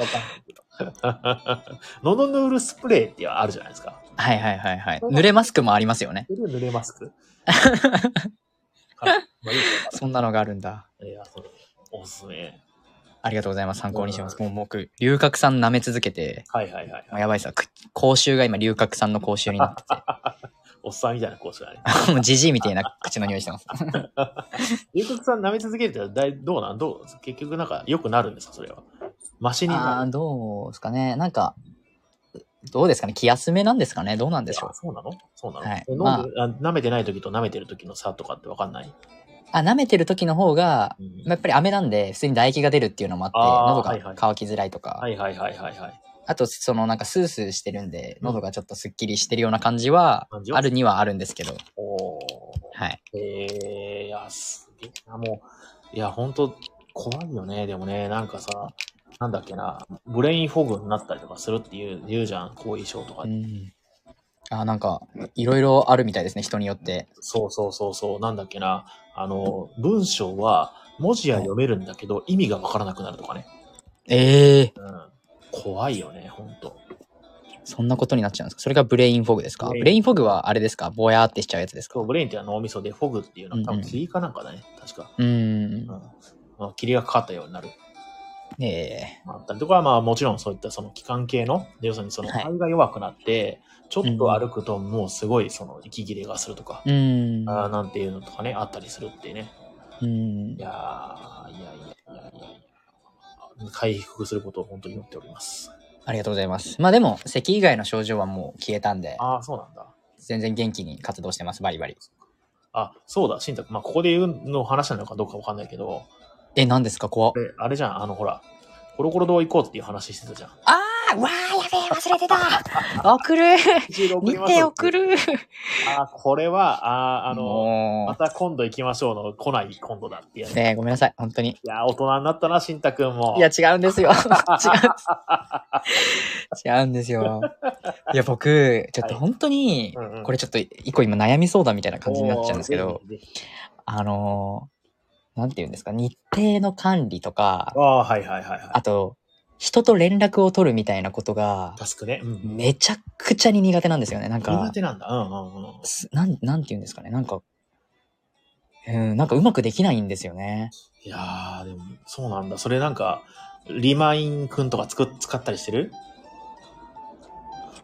喉ヌールスプレーってあるじゃないですか。はいはいはいはい。濡れマスクもありますよね。濡れマスク そんなのがあるんだ。いや、それ、おすすめ。ありがとうございます。参考にします。もう僕、龍角散舐め続けて、はいはいはい、はい。やばいっすわ。く口臭が今、龍角散の口臭になっておっさんみたいなコースがね。て、もうじじいみたいな口の匂いしてます。龍角さん舐め続けてたらだいどうなん？どう？結局なんか良くなるんですか？それは。マシにああ、なる。どうですかね。なんか、どうですかね？気休めなんですかね？どうなんでしょう？あ。そうなの？そうなの、はいまあ舐めてない時と舐めてる時の差とかってわかんない、あ、舐めてる時の方が、うんやっぱり飴なんで、普通に唾液が出るっていうのもあって、喉が乾きづらいとか、はいはいはいはいはい。あと、そのなんかスースーしてるんで、喉がちょっとスッキリしてるような感じはあるにはあるんですけど、おー。はい。えー、いや、すげえな、もう、いや、ほんと、怖いよね。でもね、なんかさ、なんだっけな、ブレインフォグになったりとかするっていう、言うじゃん、後遺症とかう。ん。あ、なんか、いろいろあるみたいですね、人によって。そうそうそうそう、なんだっけな、あの、文章は文字は読めるんだけど、意味がわからなくなるとかね。ええうん。怖いよね、ほんと。そんなことになっちゃうんですか？それがブレインフォグですか？ブレインフォグはあれですか？ぼやーってしちゃうやつですか？ブレインっていうのは脳みそで、フォグっていうのは多うんうん分霧かなんかだね、確か。うー。うんん。まあ、霧がかかったようになる。ええまああったりとか、まあもちろんそういったその気管系の、要するにそのはい肺が弱くなって、ちょっと歩くともうすごいその息切れがするとか、うーん。あーなんていうのとかね、あったりするっていうね。うんいやいやいやいやいや回復することを本当に祈っております。ありがとうございます。まあでも、咳以外の症状はもう消えたんで、ああ、そうなんだ。全然元気に活動してます、バリバリ。あ、そうだ、新宅。まあ、ここで言うの話なのかどうかわかんないけど、え、何ですか？怖あれじゃん、あの、ほら、コロコロ堂行こうっていう話してたじゃん。あーわーやべえ忘れてた 送る日程送るあー、これは、あーあの、もまた今度行きましょうの、来ない今度だってやう、つ。ねえごめんなさい、本当に。いやー、大人になったな、新太くんも。いや、違うんですよ。違う。違うんですよ。いや、僕、ちょっと本当に、うんうんこれちょっと一個今悩み相談みたいな感じになっちゃうんですけど、あのー、なんて言うんですか、日程の管理とかあ、あ、はいはいはいはあと、人と連絡を取るみたいなことがい。、タスクね。うん。めちゃくちゃに苦手なんですよね。なん苦か、手なんだ。うんうんうん。すなん、なんて言うんですかね。なんか、うん、なんかうまくできないんですよね。いやー、でも、そうなんだ。それなんか、リマインくんとかつく使ったりしてる？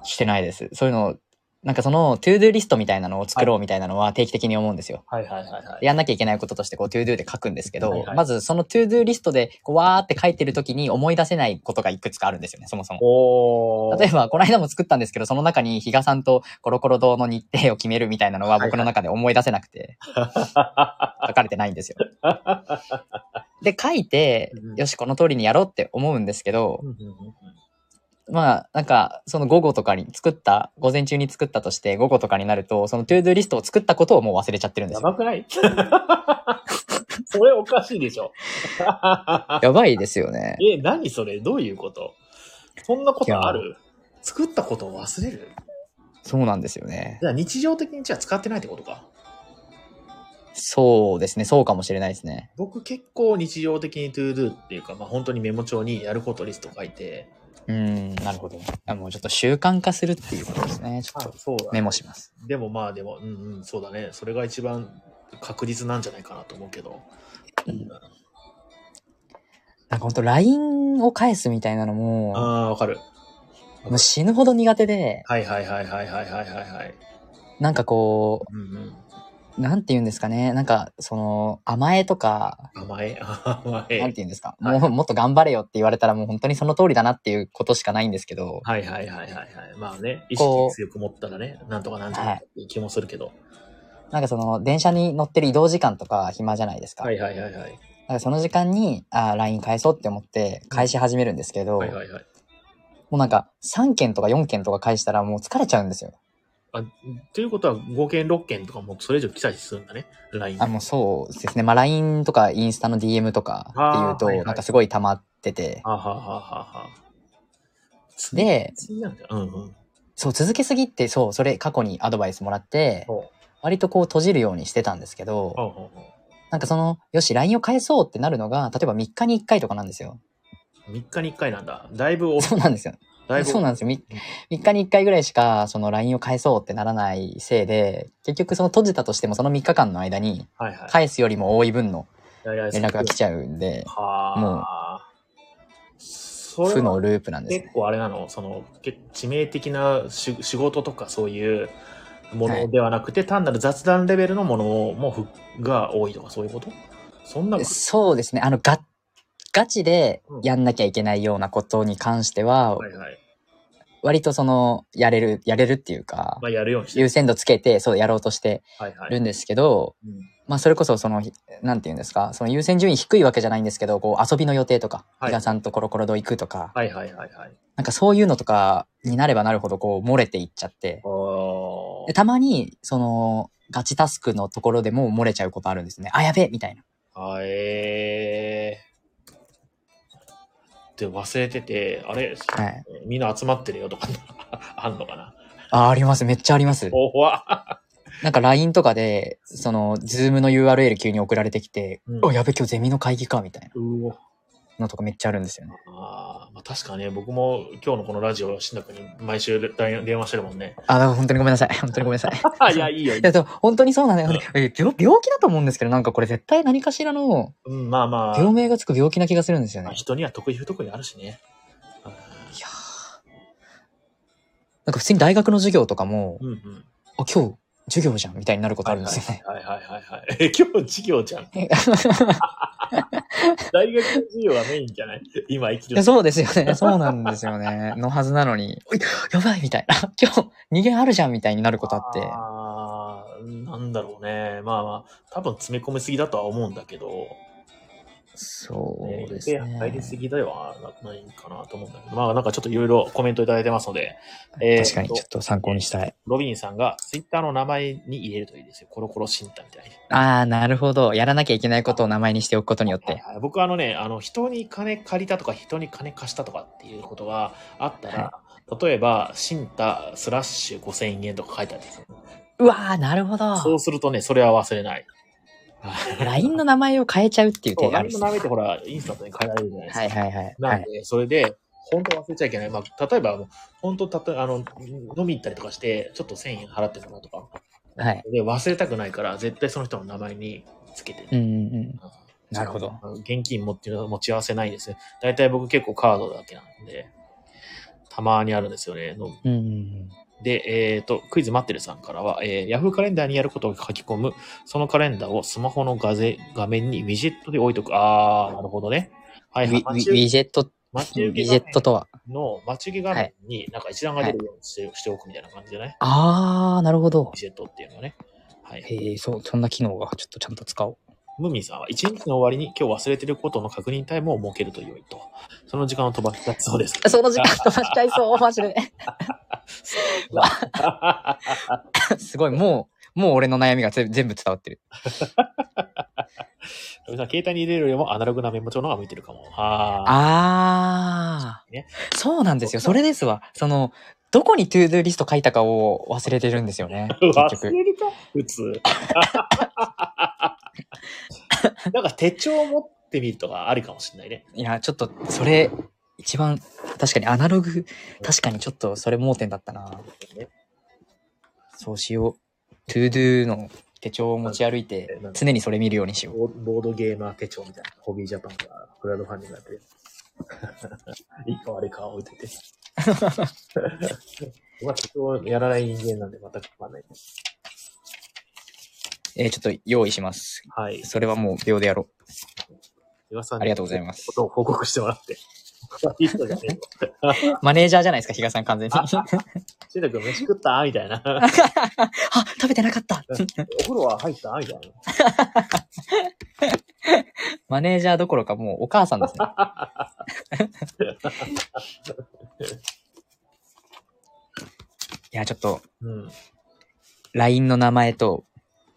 してないです。そういうのを、なんかその、 ToDo リストみたいなのを作ろうみたいなのは定期的に思うんですよ。はいはいはいはい。やんなきゃいけないこととして、こう、 ToDo で書くんですけど、はいはいまずその ToDo リストで、こう、わーって書いてる時に思い出せないことがいくつかあるんですよね、そもそも。例えば、この間も作ったんですけど、その中に比嘉さんとコロコロ堂の日程を決めるみたいなのは僕の中で思い出せなくて、書かれてないんですよ。で、書いてうん、よし、この通りにやろうって思うんですけどうん、うんうんうんまあ、なんか、その午後とかに作った、午前中に作ったとして、午後とかになると、そのトゥードゥリストを作ったことをもう忘れちゃってるんですよ。やばくない？それおかしいでしょ。やばいですよね。え、何それ？どういうこと？そんなことある？作ったことを忘れるそうなんですよね。じゃあ日常的にじゃあ使ってないってことか。そうですね。そうかもしれないですね。僕結構日常的に to do っていうか、まあ本当にメモ帳にやることリスト書いて、うん、なるほど。あもうちょっと習慣化するっていうことですね。ちょっとメモします。でもまあでも、うんうん、そうだね。それが一番確実なんじゃないかなと思うけど。うん、なんか本当と LINE を返すみたいなのも。ああ、わかる。もう死ぬほど苦手で。はいはいはいはいはいはいはい。なんかこう、うんうん、う、なんて言うんですかね。なんか、その、甘えとか、甘え？甘え。なんて言うんですか。はいもう、もっと頑張れよって言われたらもう本当にその通りだなっていうことしかないんですけど、はいはいはいはいはい。まあね、意こう識強く持ったらね、なんとかなんじゃないかっていう気もするけど。なんかその、電車に乗ってる移動時間とか暇じゃないですか。はいはいはいはい。だからその時間に、あー LINE 返そうって思って返し始めるんですけど、はいはいはい。もうなんか3件とか4件とか返したらもう疲れちゃうんですよ。あ、ということは5件6件とかもそれ以上来たりするんだね、LINE。あ、もうそうですね。まあ LINE とかインスタの DM とかっていうと、はいはいなんかすごい溜まってて、ははははは。で。そう続けすぎって、そう、それ過去にアドバイスもらって、ほ割とこう閉じるようにしてたんですけど、なんかその、よし、LINE を返そうってなるのが、例えば3日に1回とかなんですよ。う。3日に1回なんだ。だいぶお、そうなんですよ。だいぶ。そうなんですよ。み3日に1回ぐらいしか、その LINE を返そうってならないせいで、結局その閉じたとしてもその3日間の間に、はいはい。返すよりも多い分の連絡が来ちゃうんで、はあ。もう負のループなんですね。結構あれなの？その、け致命的なし仕事とかそういうものではなくて、単なる雑談レベルのものもふが多いとかそういうこと？そんなそうですね。あの、が、ガチでやんなきゃいけないようなことに関しては、はいはい。割とその、やれる、やれるっていうか、まあ、やるようにして優先度つけて、そうやろうとしてはいはい。るんですけど、うんまあそれこそその、ひなんて言うんですか、その優先順位低いわけじゃないんですけど、こう遊びの予定とか、はい比嘉さんとコロコロ堂行くとか、はいはいはいはい。なんかそういうのとかになればなるほどこう漏れていっちゃって、おでたまに、その、ガチタスクのところでも漏れちゃうことあるんですね。あ、やべえみたいな。あえー。で、忘れてて、あれ、はい。みんな集まってるよとか、あんのかな？あ、あります。めっちゃあります。おわなんか LINE とかで、その、ズームの URL 急に送られてきて、うんお、やべ、今日ゼミの会議か、みたいなうおのとかめっちゃあるんですよね。あーまあ、確かね、僕も今日のこのラジオ、新くに毎週電電話してるもんね。あ、だから本当にごめんなさい。本当にごめんなさい。い いや、いいよ。いいや、本当にそうなんだよね。え病病気だと思うんですけど、なんかこれ絶対何かしらのうん、まあまあ、病名がつく病気な気がするんですよねまあ。人には得意不得意あるしね。いやーなんか普通に大学の授業とかも、うんうん。あ、今日授業じゃんみたいになることあるんですよね。はいはいはいはい。え、今日授業じゃん。大学の授業がメインじゃない？今生きてる。そうですよね。そうなんですよね。のはずなのに、おいやばいみたいな。今日逃げあるじゃんみたいになることあって。あーなんだろうね。まあまあ、多分詰め込みすぎだとは思うんだけど、そうね、です予定入りね。すぎではないかなと思うんだけど、まあなんかちょっといろいろコメントいただいてますので、えー確かにちょっと参考にしたい。ロビンさんがツイッターの名前に入れるといいですよ。コロコロシンタみたいに。ああ、なるほど。やらなきゃいけないことを名前にしておくことによって。はい僕はあのね、あの、人に金借りたとか、人に金貸したとかっていうことがあったら、例えば、シンタスラッシュ5000円とか書いてあるんですよ。うわー、なるほど。そうするとね、それは忘れない。LINE の名前を変えちゃうっていう手があ LINE るの名前ってほら、インスタントに変えられるじゃないですか。はいはいはい。はい。なんで、それで、本当忘れちゃいけない。まあ、例えば、本当、たとあの、飲み行ったりとかして、ちょっと1000円払ってたなとか。はい。で、忘れたくないから、絶対その人の名前につけてる。うんうんうん。なるほど。現金持って持ち合わせないですね。大体僕結構カードだけなんで、たまにあるんですよね。のうんうんうん。で、えっ、と、クイズ待ってるさんからは、えー、Yahoo カレンダーにやることを書き込む、そのカレンダーをスマホの画ぜ画面にウィジェットで置いとく。あー、なるほどね。はいはい。ウィジェット、ウ待ち受けィジェットとは？の待ち受け画面になんか一覧が出るようにして,、しておくみたいな感じじゃない？あー、なるほどウィ。ジェットっていうのはね。はい。へえ、そう、そんな機能がちょっとちゃんと使おう。ムーミンさんは一日の終わりに今日忘れてることの確認タイムを設けると良いと。その時間を飛ばしたそうです。その時間飛ばしちゃいそう、マジで。すごい、もう、もう俺の悩みが全全部伝わってる。さん携帯に入れるよりもアナログなメモ帳の方が向いてるかも。はあーね。そうなんですよ。それですわ。その、どこに ToDo リスト書いたかを忘れてるんですよね。ー。結忘局。れるか？普通。なんか手帳を持ってみるとかありかもしれないね。いや、ちょっと、それ、一番、確かにアナログ、確かにちょっとそれ盲点だったな。ねそうしよう。 ToDo の手帳を持ち歩いて、常にそれ見るようにしよう。ボボードゲーマー手帳みたいな。ホビージャパンがクラウドファンディングやってる。いいか悪いかは置いといて。まあ、手帳やらない人間なんで全くわかんないです。えーちょっと用意します。はい。それはもう秒でやろ岩さんありがとうございますことを報告してもらって。いい人じゃね。マネージャーじゃないですか、比嘉さん完全に。あ、しいたくん飯食った？みたいな。食べてなかった。お風呂は入った？みたいな。マネージャーどころかもうお母さんですね。いや、ちょっと、うん。LINE の名前と、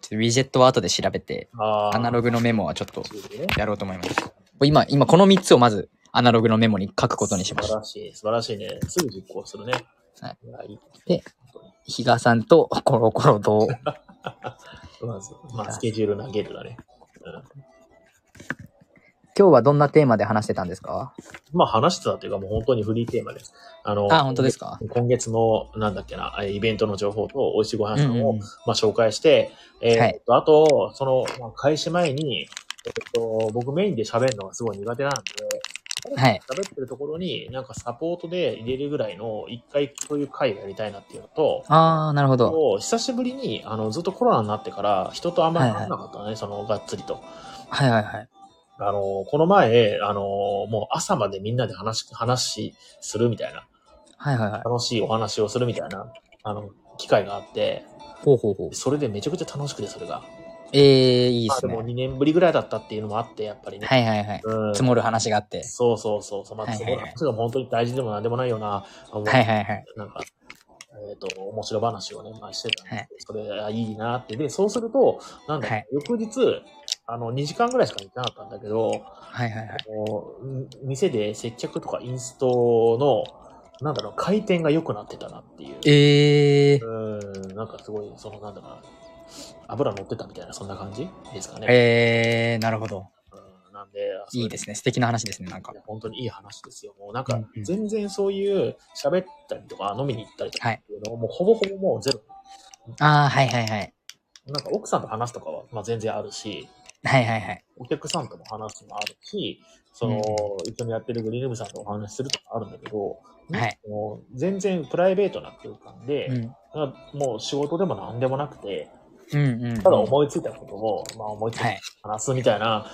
ちょっとウィジェットは後で調べて、あーアナログのメモはちょっとねやろうと思います。今、今この3つをまずアナログのメモに書くことにしました。素晴らしい。素晴らしいね。すぐ実行するね。はいいや。いいで比嘉さんとコロコロと、まず、まあ、スケジュール投げるだね。うん。今日はどんなテーマで話してたんですか？まあ、話してたっていうか、もう本当にフリーテーマです。あの、あ、本当ですか？今月の、なんだっけな、えイベントの情報と、美味しいご飯さんを、うんうんまあ、紹介して、えーはいあと、その、まあ、開始前に、えっと、僕メインで喋るのがすごい苦手なんで、はい。喋ってるところに、なんかサポートで入れるぐらいの、一回そういう会をやりたいなっていうのと、あー、なるほど。と久しぶりに、あの、ずっとコロナになってから、人とあんまり話さなかったね、その、がっつりと。はいはいはい。あの、この前、あの、もう朝までみんなで話、話するみたいな、はいはいはい。楽しいお話をするみたいな、あの、機会があって、ほうほうほう。それでめちゃくちゃ楽しくて、それが。ええいいでまあでもすね。2年ぶりぐらいだったっていうのもあって、やっぱりね。はいはいはい。うん。積もる話があって。そうそうそう。まあ、はいはいはい積もる話が本当に大事でもなんでもないような、はいはいはい。なんか、えっ、と、面白話をね、まあ、してたんで、それあいいなって。で、そうすると、なんだはい翌日、あの、2時間ぐらいしか行ってなかったんだけど、はいはいはい。店で接客とかインストの、なんだろう、回転が良くなってたなっていう。ええうん、なんかすごい、その、なんだろうな、油乗ってたみたいな、そんな感じ？ですかね。ええなるほど。うん、なんで、いいですね。素敵な話ですね、なんか本当にいい話ですよ。もうなんか全然そういう喋ったりとか、飲みに行ったりとかはいっていうのを、もうほぼほぼもうゼロ。ああ、はいはいはい。なんか奥さんと話すとかは、まあ全然あるし、はいはいはい。お客さんとも話すのもあるし、その、一緒にやってるグリーンルームさんとお話しするとかあるんだけど、はいもう全然プライベートな空間で、うん。もう仕事でも何でもなくて、うんうん。ただ思いついたことを、まあ思いついてはい。話すみたいな、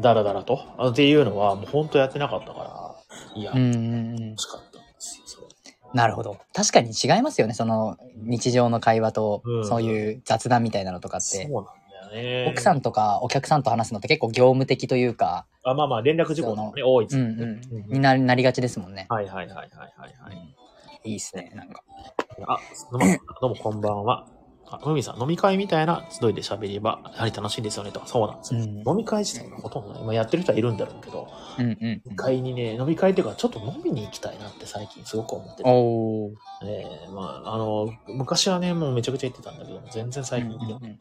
だらだらと、あっていうのはもう本当やってなかったから、いや、うんうん楽うん。しかったんですよ、それ。なるほど。確かに違いますよね。その、日常の会話とう、んそういう雑談みたいなのとかって。そうなんね。奥さんとかお客さんと話すのって結構業務的というか、あ、まあまあ連絡事項とかね、多いですうん。うん。にななりがちですもんね。はいはいはいはいはいはい。いいっすね、なんか。あ、どうも、どうもこんばんは。あ、ふみさん、飲み会みたいな集いで喋れば、やはり楽しいんですよね、とか、そうなんですよ。うん飲み会自体がほとんどね、今やってる人はいるんだろうけど、うんうん飲み会にね、飲み会っていうか、ちょっと飲みに行きたいなって最近すごく思ってうん。て。おー。ええまあ、あの、昔はね、もうめちゃくちゃ行ってたんだけど、全然最近行ってなくて。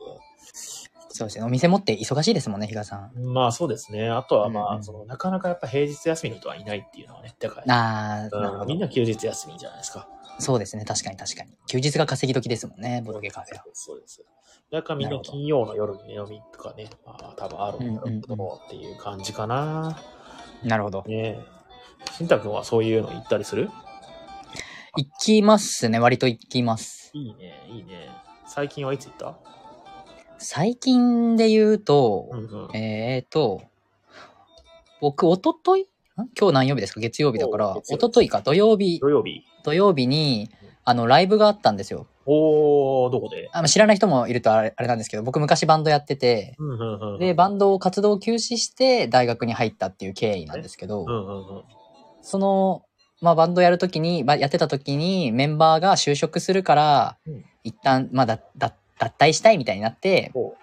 そうですね。お店持って忙しいですもんね、比嘉さん。まあそうですね。あとはまあ、うんうんその、なかなかやっぱ平日休みの人はいないっていうのはね、でかい。あー、なるほど。うんみんな休日休みじゃないですか。そうですね、確かに確かに。休日が稼ぎ時ですもんね、ボドゲカフェは。そうです。だからみんな金曜の夜に飲みとかね、まあ多分あるんだろうっていう感じかな。なるほど。ねえ。しんたくんはそういうの行ったりする？行きますね、割と行きます。いいね、いいね。最近はいつ行った？最近で言うと、うんうん。えーと、僕、おととい？ん？今日何曜日ですか？月曜日だから、おお月曜日とといか、土曜日、土曜日土曜日に、あの、ライブがあったんですよ。おー、どこで？あの知らない人もいるとあれあれなんですけど、僕昔バンドやってて、うんうんうん。で、バンドを活動を休止して大学に入ったっていう経緯なんですけど、うんうんうん。その、まあバンドやるときに、まあやってたときにメンバーが就職するから、うん一旦、まあだ、だ、脱退したいみたいになって、ほ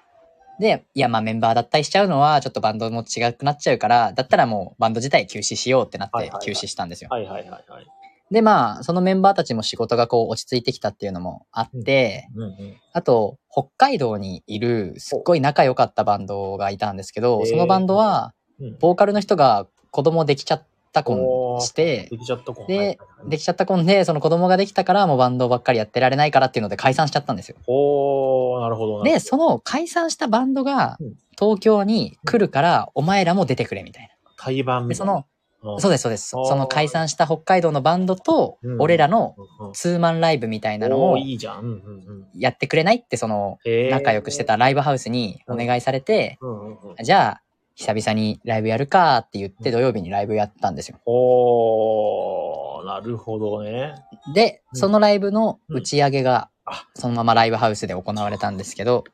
で、いやまあメンバー脱退しちゃうのはちょっとバンドも違くなっちゃうから、だったらもうバンド自体休止しようってなって休止したんですよう。。はいはいはいはい。でまあ、そのメンバーたちも仕事がこう落ち着いてきたっていうのもあって、うんうん。あと、北海道にいるすっごい仲良かったバンドがいたんですけど、そのバンドは、うん。ボーカルの人が子供できちゃった子おーして、できちゃった子でできちゃった子で、その子供ができたからもうバンドばっかりやってられないからっていうので解散しちゃったんですよ。おー、なるほどな。で、その解散したバンドがうん東京に来るからお前らも出てくれみたい対バンな。で、みたいな。その、うん、そうですそうです。その解散した北海道のバンドとうん俺らのツーマンライブみたいなのを。やってくれないってその仲良くしてたライブハウスにお願いされて。じゃあ久々にライブやるかって言って土曜日にライブやったんですよ。おー、なるほどね。で、うんそのライブの打ち上げがあ、そのままライブハウスで行われたんですけど、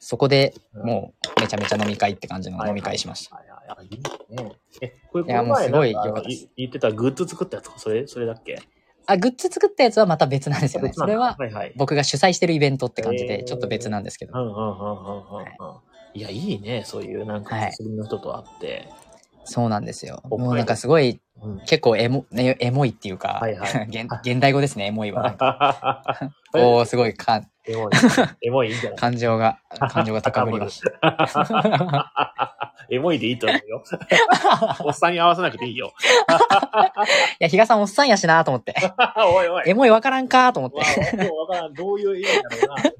そこでうんもうめちゃめちゃ飲み会って感じの飲み会しました。はいはいはい。いいね。え、これ、いやもうすごい良かったですい言ってたグッズ作ったやつか、それ、それだっけ？あ、グッズ作ったやつはまた別なんですよね。それは。僕が主催してるイベントって感じでちょっと別なんですけど。うんうんうんうんうんうん。いや、いいね。そういう、なんか、はい釣りの人と会って。そうなんですよ。もうなんかすごいうん。結構エモ、ね、エモいっていうか、はいはい 現現代語ですね、エモいは。おこう、すごいかエモい。エモいいいんじゃない？感情が、感情が高ぶりました。エモいでいいと思うよ。おっさんに合わせなくていいよ。いや、比嘉さんおっさんやしなと思って。おいおい。エモいわからんかと思って。わもうわからん。どういう意味だろうな。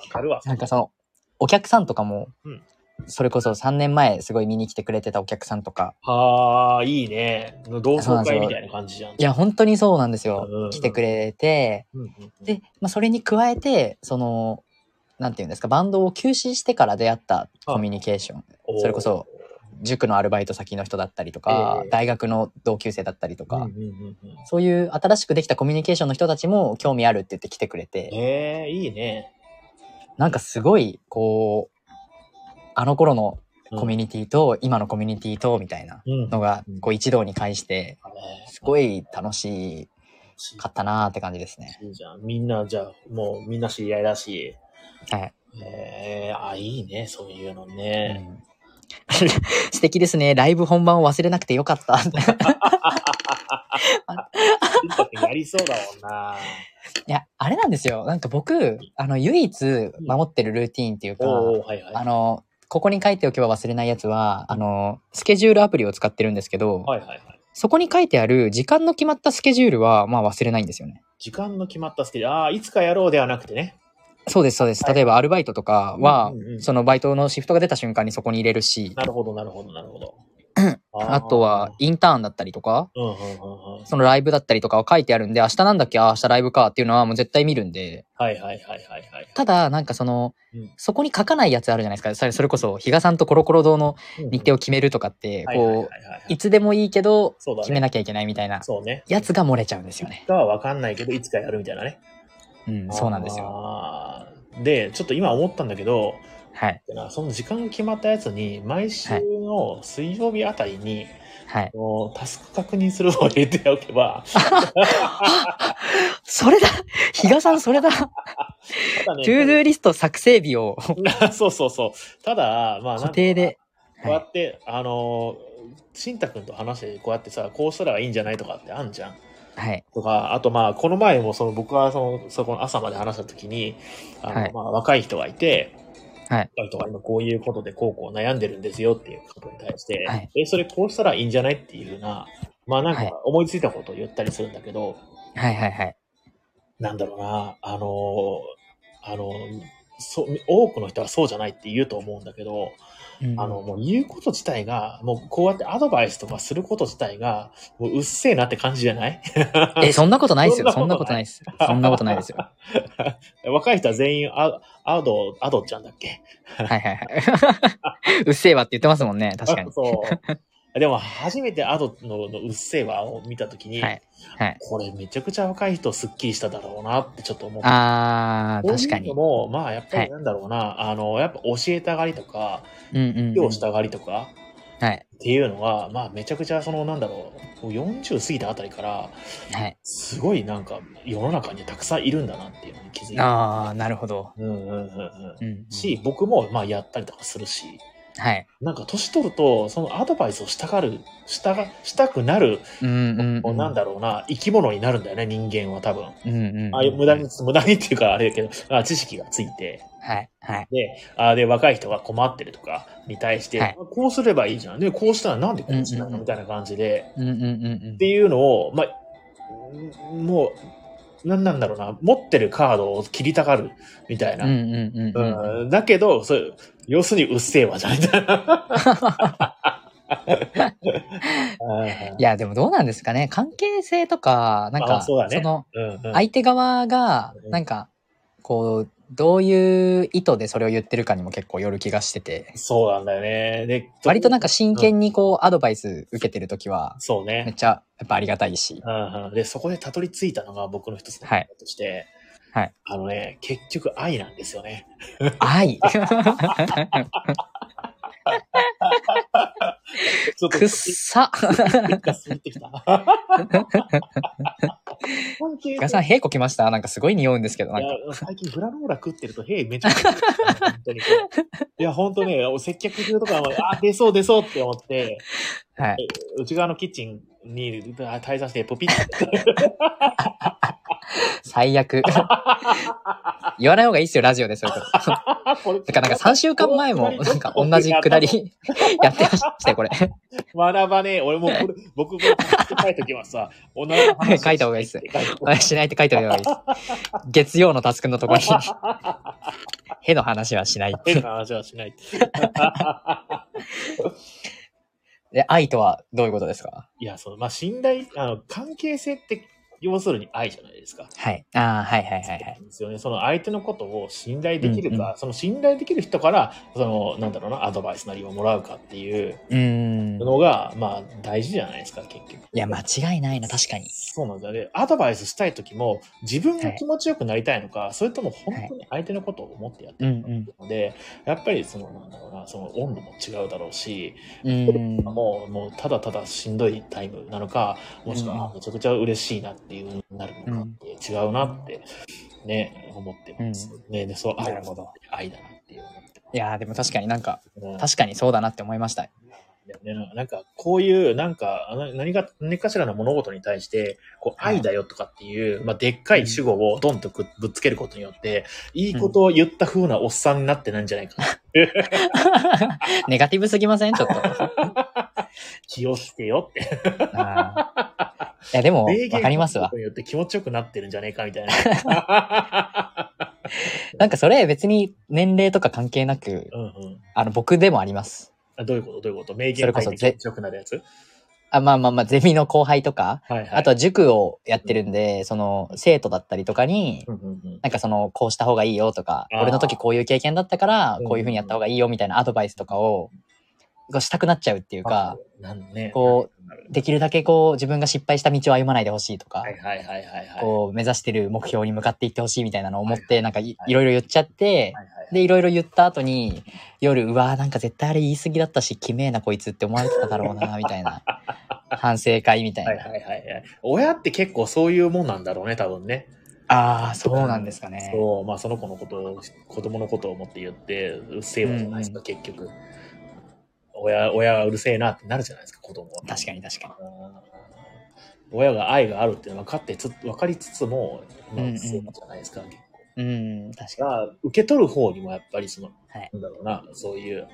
わかるわ。なんかその、お客さんとかも、うんそれこそ3年前すごい見に来てくれてたお客さんとか、はあ、いいね。同窓会みたいな感じじゃん。いや、本当にそうなんですようんうん。来てくれて、うんうんうん、で、まあ、それに加えて、その、なんていうんですか、バンドを休止してから出会ったコミュニケーション。それこそ、塾のアルバイト先の人だったりとか、ええ大学の同級生だったりとか、うんうんうんうんそういう新しくできたコミュニケーションの人たちも興味あるって言って来てくれて、ええいいね。なんかすごい、こう、あの頃のコミュニニティと、今のコミュニティと、みたいな。のが、こう一堂に会して、すごい楽しかったなーって感じですね。いいじゃん。みんな、じゃあ、もうみんな知り合いだし。はい。ええあ、いいね、そういうのうね。ん 素敵ですね。ライブ本番を忘れなくてよかった。やりそうだもんな。いや、あれなんですよ。なんか僕、あの、唯一守ってるルーティーンっていうか、はいはい。あの、ここに書いておけば忘れないやつは、あの、スケジュールアプリを使ってるんですけど、はいはいはい。そこに書いてある時間の決まったスケジュールは、まあ忘れないんですよね。時間の決まったスケジュール。ああ、いつかやろうではなくてね。そうです、そうです。はい例えばアルバイトとかはうんうんうん、そのバイトのシフトが出た瞬間にそこに入れるし、なるほど、なるほど、なるほど。あとは、インターンだったりとか。そのライブだったりとかは書いてあるんで、明日なんだっけあ、明日ライブかっていうのはもう絶対見るんで、はいはいはいはいはい。ただ、なんかその、うんそこに書かないやつあるじゃないですか。それそれこそ、比嘉さんとコロコロ堂の日程を決めるとかって、こ、はいういつでもいいけど、決めなきゃいけないみたいなそうね。やつが漏れちゃうんですよね。かはわかんないけど、いつかやるみたいなね。うん、そうなんですよ。よ。で、ちょっと今思ったんだけど、はい。その時間決まったやつに、毎週の水曜日あたりに、はい。タスク確認するのを入れておけば、それだ比嘉さん、それだトただねゥードゥーリスト作成日を そうそうそう。ただ、まあ、固定で。こうやって、あの、しんたくんと話して、こうやってさ、こうしたらいいんじゃないとかってあんじゃん。はい。とか、あとまあ、この前もその僕はその、そこの朝まで話した時に、あの、はいまあ、若い人がいて、はい。若い人が今こういうことでこうこう悩んでるんですよっていうことに対して、はい。え、それこうしたらいいんじゃないっていうふうな、まあなんはい。か思いついたことを言ったりするんだけど、はいはいはい。なんだろうな、あの、あの、そう、多くの人はそうじゃないって言うと思うんだけど、うんあの、もう言うこと自体が、もうこうやってアドバイスとかすること自体が、もううっせえなって感じじゃない？え、そんなことないですよ。そんなこととないいです。そんなことないですよ。若い人は全員アアド、アドちゃんだっけ？はいはいはい。うっせえわって言ってますもんね。確かに。そう。でも、初めてアドののうっせぇわを見たときに、はい。はい。これめちゃくちゃ若い人スッキリしただろうなってちょっと思った。あー、確かにこういうの。も、まあ、やっぱはいりなんだろうな、あの、やっぱ教えたがりとか、うんうんうん。教したがりとか、はい。っていうのは、まあ、めちゃくちゃ、その、なんだろう、もう40過ぎたあたりから、はい。すごいなんか、世の中にたくさんいるんだなっていうのに気づいた。あー、なるほど。うんうんうんうん。うん。し、僕も、まあ、やったりとかするし、はい。なんか、年取ると、そのアドバイスをしたがる、したが、したくなる、うんうんうん。なんだろうな、生き物になるんだよね、人間は多分。うんうんうん。ああいう無駄に、無駄にっていうかあれだけど、あ知識がついて、はい。はい。で、あで、若い人が困ってるとかに対して、はいこうすればいいじゃん。で、こうしたらなんでこうしないうんうんみたいな感じで、うんうんうんうんって。いうのを、まあ、もう、なんなんだろうな、持ってるカードを切りたがるみたいな。だけど、それ、要するにうっせえわじゃん、みたいな。いや、でもどうなんですかね。関係性とか、なんあか、そねの、うんうん相手側がう、んなんか、こう、どういう意図でそれを言ってるかにも結構よる気がしてて、そうなんだよね。で、割となんか真剣にこう、アドバイス受けてるときは、そうね。めっちゃ、やっぱありがたいし。うんうんで、そこでたどり着いたのが僕の一つの考はいえとして、はいあのね、結局愛なんですよね。愛 ちょっとくっさが過ぎてきた。ガさん、屁こきました？なんかすごい匂うんですけど、なんいか。や最近グラノーラ食ってると、へえ、めちゃくちゃ。本当に。いや、本当ね、接客中とかも、あ、出そう出そうって思って、はい。内側のキッチンに滞在して、ポピッて。最悪。言わない方がいいっすよ、ラジオでそういうこと。これてか、なんか3週間前も、なんか同じくだりやってましたよ、これ。学ばねえ。俺もこれ、僕これ書いときますさ。同じ話書いた方がいいっすしないって書いた方がいいです。月曜のタスクのとこに、への話はしないって変な話はしない。で、愛とはどういうことですか？いや、その、まあ、信頼、あの、関係性って要するに愛じゃないですか。はい。ああ、はいはいはいはい。ですよね。その相手のことを信頼できるか、その信頼できる人から、その、なんだろうな、アドバイスなりをもらうかっていう。のが、まあ、大事じゃないですか、結局。いや、間違いないな、確かに。そうなんだよね。アドバイスしたい時も、自分が気持ちよくなりたいのか、それとも本当に相手のことを思ってやってるのかっていやっぱりその、なんだろうな、その温度も違うだろうし、うーん。もう、もう、ただただしんどいタイムなのか、もしくは、うんめちゃくちゃ嬉しいなっていう風になるのかって、違うなって、ね、思ってます。ね、で、そう、愛なるほど。愛だなっていう思っていやーでも確かになんか。確かにそうだなって思いました。ね、なんか、こういう、なんか、な何か、何かしらの物事に対して、こう、はい愛だよとかっていう、まあ、でっかい主語をドンとくぶっつけることによって、いいことを言った風なおっさんになってないんじゃないかな。ネガティブすぎません？ちょっと。気をつけよって。いや、でも、わかりますわ。によって気持ちよくなってるんじゃねえかみたいな。なんかそれ別に年齢とか関係なく、うんうん。あの、僕でもあります。あどういうこと？どういうこと？名そ言れこそぜ書いて気持ちよくなるやつ？あまあまあまあ、ゼミの後輩とか、はいはい。あとは塾をやってるんで、その、生徒だったりとかに、うんうんうん、なんかその、こうした方がいいよとか、俺の時こういう経験だったからうん、こういう風にやった方がいいよみたいなアドバイスとかを、こうしたくなっちゃうっていうか、ね、こう、できるだけこう、自分が失敗した道を歩まないでほしいとか。こう、目指してる目標に向かっていってほしいみたいなのを思って、はいなんかいいろいろ言っちゃって、で、いろいろ言った後に、夜、うわーなんか絶対あれ言い過ぎだったし、きめえなこいつって思われてただろうな、みたいな。反省会みたいな。はいはいはいはい。親って結構そういうもんなんだろうね、多分ね。ああ、そうなんですかね。そう、まあその子のことを、子供のことを思って言って、うっせえわじゃないですか、う結局。親、親はうるせえなってなるじゃないですか、子供は。確かに確かうん親が愛があるって分かってつ、分かりつつも、まあ、うんうじゃないですか、結構。に。うん、確かが、受け取る方にもやっぱりその、はいなんだろうな、そういう、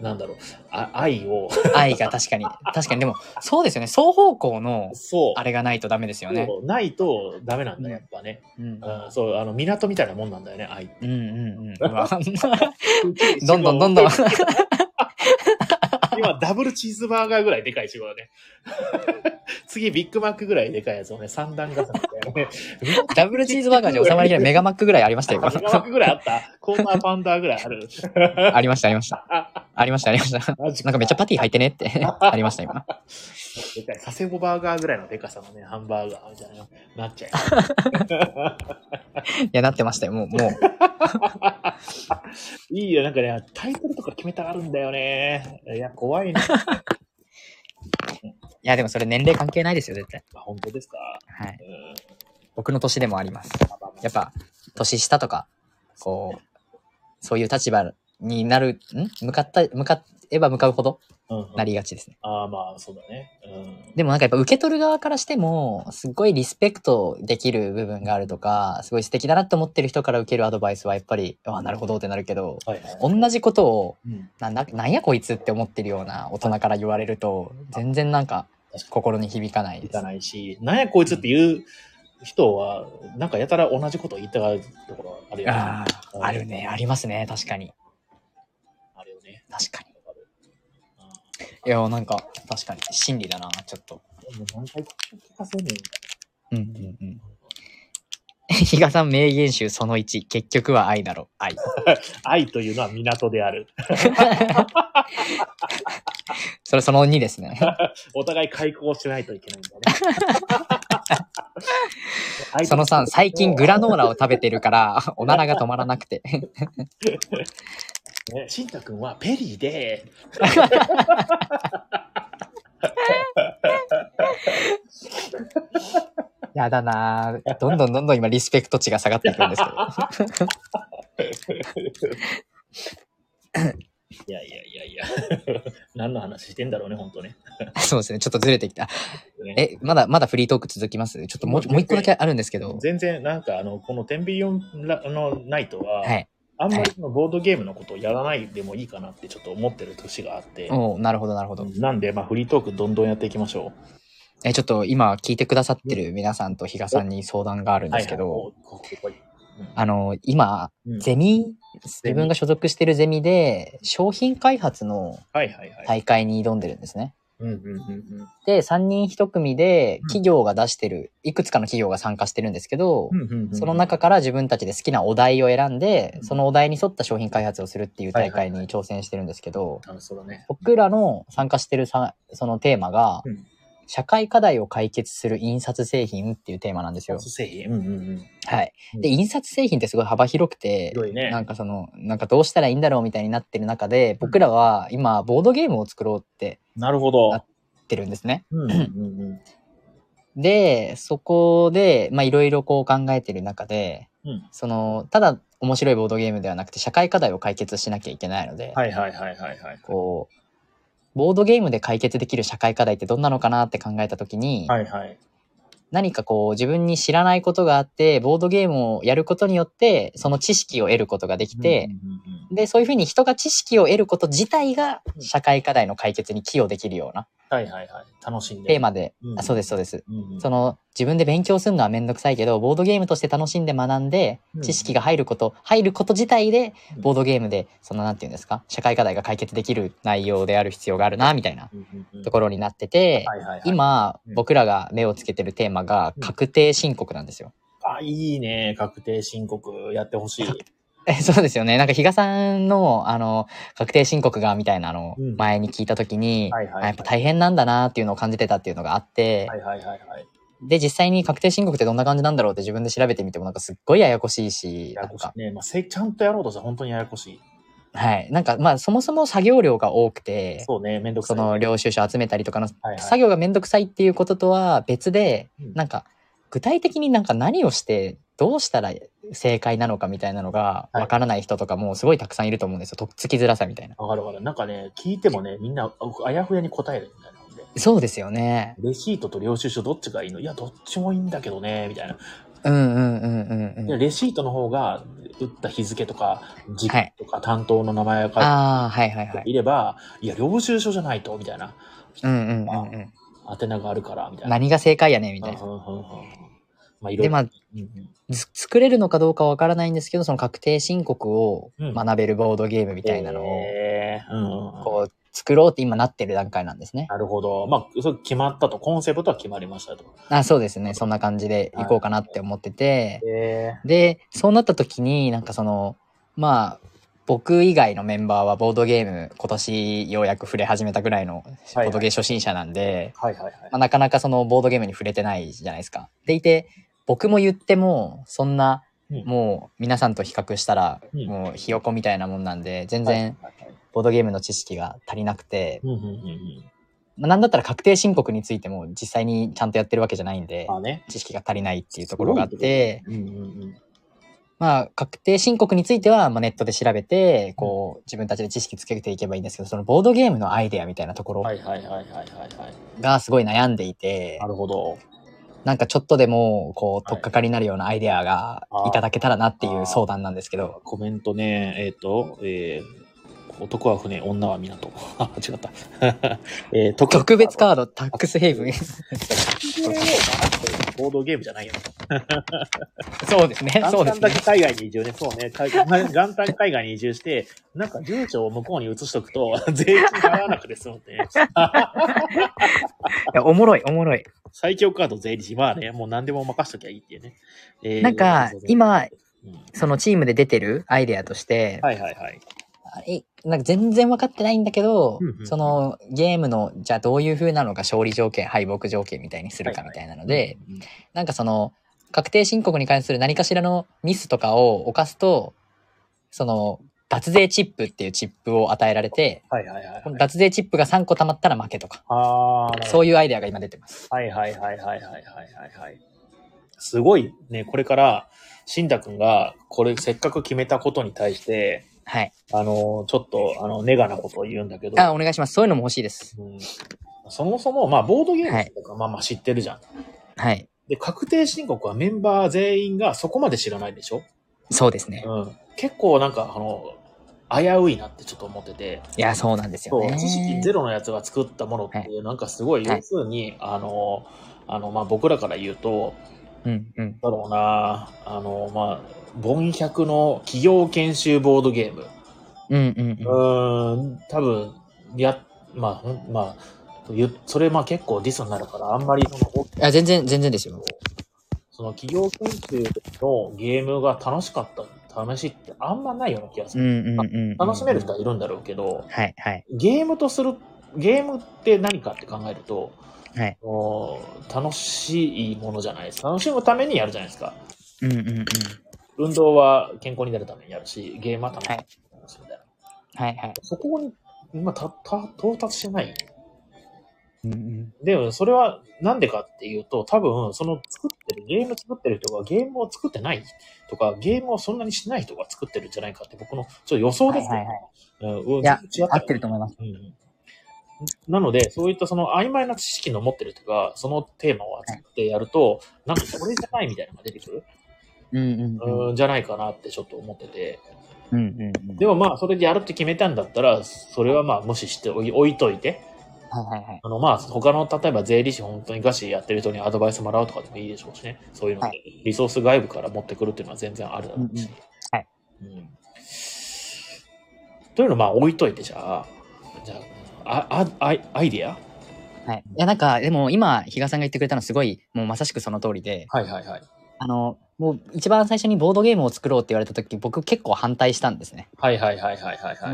なんだろう、あ愛を、に。愛が確かに。確かに、でも、そうですよね。双方向の、そう、あれがないとダメですよね。そうないとダメなんだ、やっぱね。うん。うん、そう、あの、港みたいなもんなんだよね、愛って。うんうんうん。どんどんどんどん。今、ダブルチーズバーガーぐらいでかい仕事だね。次、ビッグマックぐらいでかいやつをね、三段重ねみたいなね。ダブルチーズバーガーじゃ収まりきれない。メガマックぐらいありましたよ。ビッグマックぐらいあったクォーターパウンダーぐらいある。ありました、ありました。ありました、ありました。なんかめっちゃパティ入ってねって、ありました、今。でかい。佐世保バーガーぐらいのでかさのね、ハンバーガーみたいな、なっちゃう。いや、なってましたよ、もう、もう。いいよ、なんかね、タイトルとか決めたがるんだよね。いや、怖いね。いや、でもそれ年齢関係ないですよ、絶対。あ本当ですか？はい。うん。僕の年でもあります。やっぱ、年下とか、こう、そういう立場になる、ん？向かった、向かえば向かうほどなりがちですね。ああ、まあ、そうだね。うん。でもなんかやっぱ受け取る側からしても、すっごいリスペクトできる部分があるとか、すごい素敵だなって思ってる人から受けるアドバイスはやっぱり、ああ、なるほどってなるけど、はいはい。同じことを、うんなんだ、なんやこいつって思ってるような大人から言われると、全然なんか確か心に響かないに。いかです。ないし、なんやこいつっていう人は、なんかやたら同じことを言いたがるところあるよね。ああ、あるね、ありますね、確かに。あるよね。確かに。いや、なんか、確かに、真理だな、ちょっと。うんもう何回聞かせ。うんうんうん。比嘉さん名言集その1、結局は愛だろ、愛。愛というのは港である。それその2ですね。お互い開口しないといけないんだね。その3、最近グラノーラを食べてるから、おならが止まらなくて。ね、しんたくんはペリーで、やだなぁどんどんどんどん今リスペクト値が下がっていくんですけど。いやいやいやいや、何の話してんだろうね、本当ね。そうですね、ちょっとずれてきた。ねえ、まだ、まだフリートーク続きます？ちょっともう、もう一個だけあるんですけど。全然、なんか、あの、このテンビリオンラのナイトは、はい。あんまりそのボードゲームのことをやらないでもいいかなってちょっと思ってる年があって、おうなるほど、なるほど。なんで、まあ、フリートークどんどんやっていきましょえ、ちょっと今聞いてくださってる皆さんと比嘉さんに相談があるう。んですけど、はいはいおこここいうんあの、今、うんゼミ、自分が所属してるゼミで、商品開発のはいはいはい。大会に挑んでるんですね。うんうんうんうん。で、3人1組で企業が出してる、いくつかの企業が参加してるんですけど、その中から自分たちで好きなお題を選んで、うんそのお題に沿った商品開発をするっていう大会に挑戦してるんですけど。僕らの参加してるさそのテーマが、うん社会課題を解決する印刷製品っていうテーマなんですよ。製品？うんうんうん。はい。で、うん印刷製品ってすごい幅広くて、なんかその、なんかどうしたらいいんだろうみたいになってる中で、僕らは今、ボードゲームを作ろうってなるほど。あ言ってるんですね。うんうんうんで、そこで、まあいろいろこう考えてる中で、うんその、ただ面白いボードゲームではなくて、社会課題を解決しなきゃいけないので、はいはいはいはいはい。こう、ボードゲームで解決できる社会課題ってどんなのかなって考えたときに、はいはい。何かこう自分に知らないことがあって、ボードゲームをやることによって、その知識を得ることができて、で、そういうふうに人が知識を得ること自体がうん社会課題の解決に寄与できるようなはいはいはい。楽しんで。テーマで、うんあそうですそうです。うんうん。その自分で勉強するのはめんどくさいけど、ボードゲームとして楽しんで学んでう、ん知識が入ること、入ること自体でう、んボードゲームで、そのなんていうんですか、社会課題が解決できる内容である必要があるな、みたいなうんうんうんところになってて。今うん、僕らが目をつけてるテーマがうん確定申告なんですよ。あ、いいね。確定申告やってほしい。え、そうですよね。なんか、比嘉さんの、あの、確定申告が、みたいなの前に聞いたときに、はいはいはいあやっぱ大変なんだなっていうのを感じてたっていうのがあって、はいはいはいはい。で、実際に確定申告ってどんな感じなんだろうって自分で調べてみても、なんかすっごいややこしいし、ややこしいね。まあ、せちゃんとやろうとしたら本当にややこしい。はい。なんか、まあ、そもそも作業量が多くて、そうね。めんどくさい。その領収書集めたりとかのはいはい作業がめんどくさいっていうこととは別で、うんなんか、具体的になんか何をして、どうしたら正解なのかみたいなのがはいわからない人とかもすごいたくさんいると思うんですよ。とっつきづらさみたいな。わかるわかる。なんかね、聞いてもね、みんなああやふやに答えるみたいなんで。そうですよね。レシートと領収書どっちがいいの？いや、どっちもいいんだけどね、みたいな。うんうんうんうんうん。でレシートの方が、打った日付とか、時期はいとか、担当の名前が書いてああ、はいはいはい。いれば、いや、領収書じゃないと、みたいな。うんうんうんうん。宛名があるから、みたいな。何が正解やねみたいな。うんうんうんうんまあ、いろいで、ろ。まあ、うん作れるのかどうかわからないんですけど、その確定申告をうん学べるボードゲームみたいなのを、こう、作ろうって今なってる段階なんですね。なるほど。まあ、それ決まったと、コンセプトは決まりましたと。あそうですね。そんな感じでいこうかなって思ってて、えで、そうなった時に、なんかその、まあ、僕以外のメンバーはボードゲーム今年ようやく触れ始めたぐらいのボはいードゲー初心者なんで、なかなかそのボードゲームに触れてないじゃないですか。でいて、僕も言っても、そんな、うんもう皆さんと比較したら、うんもうひよこみたいなもんなんで、全はい然ボードゲームの知識が足りなくて。まあ、なんだったら確定申告についても実際にちゃんとやってるわけじゃないんで。知識が足りないっていうところがあって。まあ、確定申告については、まあ、ネットで調べて、こう、自分たちで知識つけていけばいいんですけど、そのボードゲームのアイデアみたいなところ。がすごい悩んでいてな、るほど。なんかちょっとでも、こう、はいとっかかりになるようなアイデアがい。ただけたらなっていう相談なんですけど、コメントね、えっ、と、えー、男は船、女は港。あ、違った。えー、特特別カード、タックスヘイブン。ボードゲームじゃないよ。そうですね、そうですね。海外に移住ね、そうね。海元旦海外に移住して、なんか住所を向こうに移しとくと、税金払わなくて済むってね。いや、おもろい、おもろい。最強カード税理士、まあね、もう何でも任しときゃいいっていうね。えーなんか今、うんそのチームで出てるアイデアとして、はいはいはい。え、なんか全然分かってないんだけど、うんうん、そのゲームの、じゃあどういう風なのか勝利条件、敗北条件みたいにするかみたいなので、なんかその、確定申告に関する何かしらのミスとかを犯すと、その、脱税チップっていうチップを与えられて、はいはいはいはい、脱税チップが3個貯まったら負けとか、そういうアイデアが今出てます。はいはいはいはいはいはいはい。すごいね、これから、新太くんが、これせっかく決めたことに対して、はい。あの、ちょっと、あの、ネガなことを言うんだけど、あ、お願いします。そういうのも欲しいです。うんそもそも、まあ、ボードゲームとか、まあまあ知ってるじゃん。はい。で、確定申告はメンバー全員がそこまで知らないでしょ？そうですね。うん。結構なんか、あの、危ういなってちょっと思ってて、いや、そうなんですよそう、ね。知識ゼロのやつが作ったものっていう、なんかすごい、はい要するに、あの、あの、まあ、僕らから言うと、うん、うん。だろうな、あの、まあ、ボン100の企業研修ボードゲーム。うん、うん、ううん。ーん、多分、や、まあ、まあ、ゆそれまあ結構ディスになるから、あんまりその、いや、全然、全然ですよ。その企業研究のゲームが楽しかった話ってあんまないような気がすうんる。うんうんうん。楽しめる人はいるんだろうけど、はいはい。ゲームとする、ゲームって何かって考えると、はい。楽しいものじゃないですか。楽しむためにやるじゃないですか。うんうんうん。運動は健康になるためにやるし、ゲームは楽しむためにやるしみたいな。はいはい。そこに、今た、た、到達してない。うんうん。でも、それはなんでかっていうと、多分、その作ってる、ゲーム作ってる人がゲームを作ってないとか、ゲームをそんなにしない人が作ってるんじゃないかって僕のちょっと予想ですはいよ。はいうん、いや合ってると思います。うんなので、そういったその曖昧な知識の持ってる人が、そのテーマを扱ってやると、なんかこれじゃないみたいなのが出てくる、うんうんうん。うん、じゃないかなってちょっと思ってて。うんうんうん。でもまあ、それでやるって決めたんだったら、それはまあ無視しておい置いといて、はいはいはい。あのまあ、他の、例えば税理士本当にガチやってる人にアドバイスもらうとかでもいいでしょうしね。そういうので、はリソース外部から持ってくるっていうのは全然あるだろうし。うんうんはい。うん。というのをまあ置いといて、じゃあ、じゃあ、あ、あ、アイアイディア？はい。いや、なんか、でも今、比嘉さんが言ってくれたのすごい、もうまさしくその通りで、はいはいはい。あの、もう一番最初にボードゲームを作ろうって言われた時、僕結構反対したんですね。はいはいはいはいはいはい。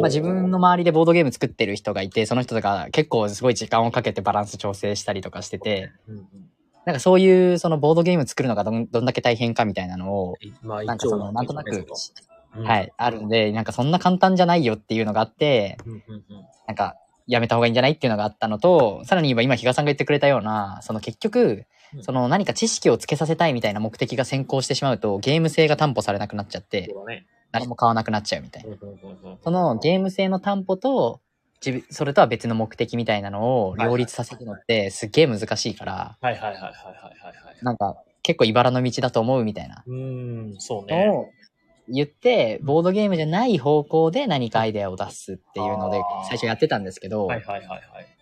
まあ、自分の周りでボードゲーム作ってる人がいて、その人とか結構すごい時間をかけてバランス調整したりとかしてて、うんうんなんかそういうそのボードゲーム作るのがどんどんだけ大変かみたいなのを、まあ、なんかその、なんとなく、うん。はい、あるんで、なんかそんな簡単じゃないよっていうのがあって、うんうんうん。なんか、やめた方がいいんじゃないっていうのがあったのと、さらに今、今、比嘉さんが言ってくれたような、その結局う、んその何か知識をつけさせたいみたいな目的が先行してしまうと、ゲーム性が担保されなくなっちゃって、そうだね。誰も買わなくなっちゃうみたいな。そのゲーム性の担保と、それとは別の目的みたいなのを両立させるのってすっげえ難しいから、はいはいはいはいはい。なんか結構茨の道だと思うみたいなうーん、そうね。のを言って、ボードゲームじゃない方向で何かアイデアを出すっていうので最初やってたんですけど、はいはいはいはい。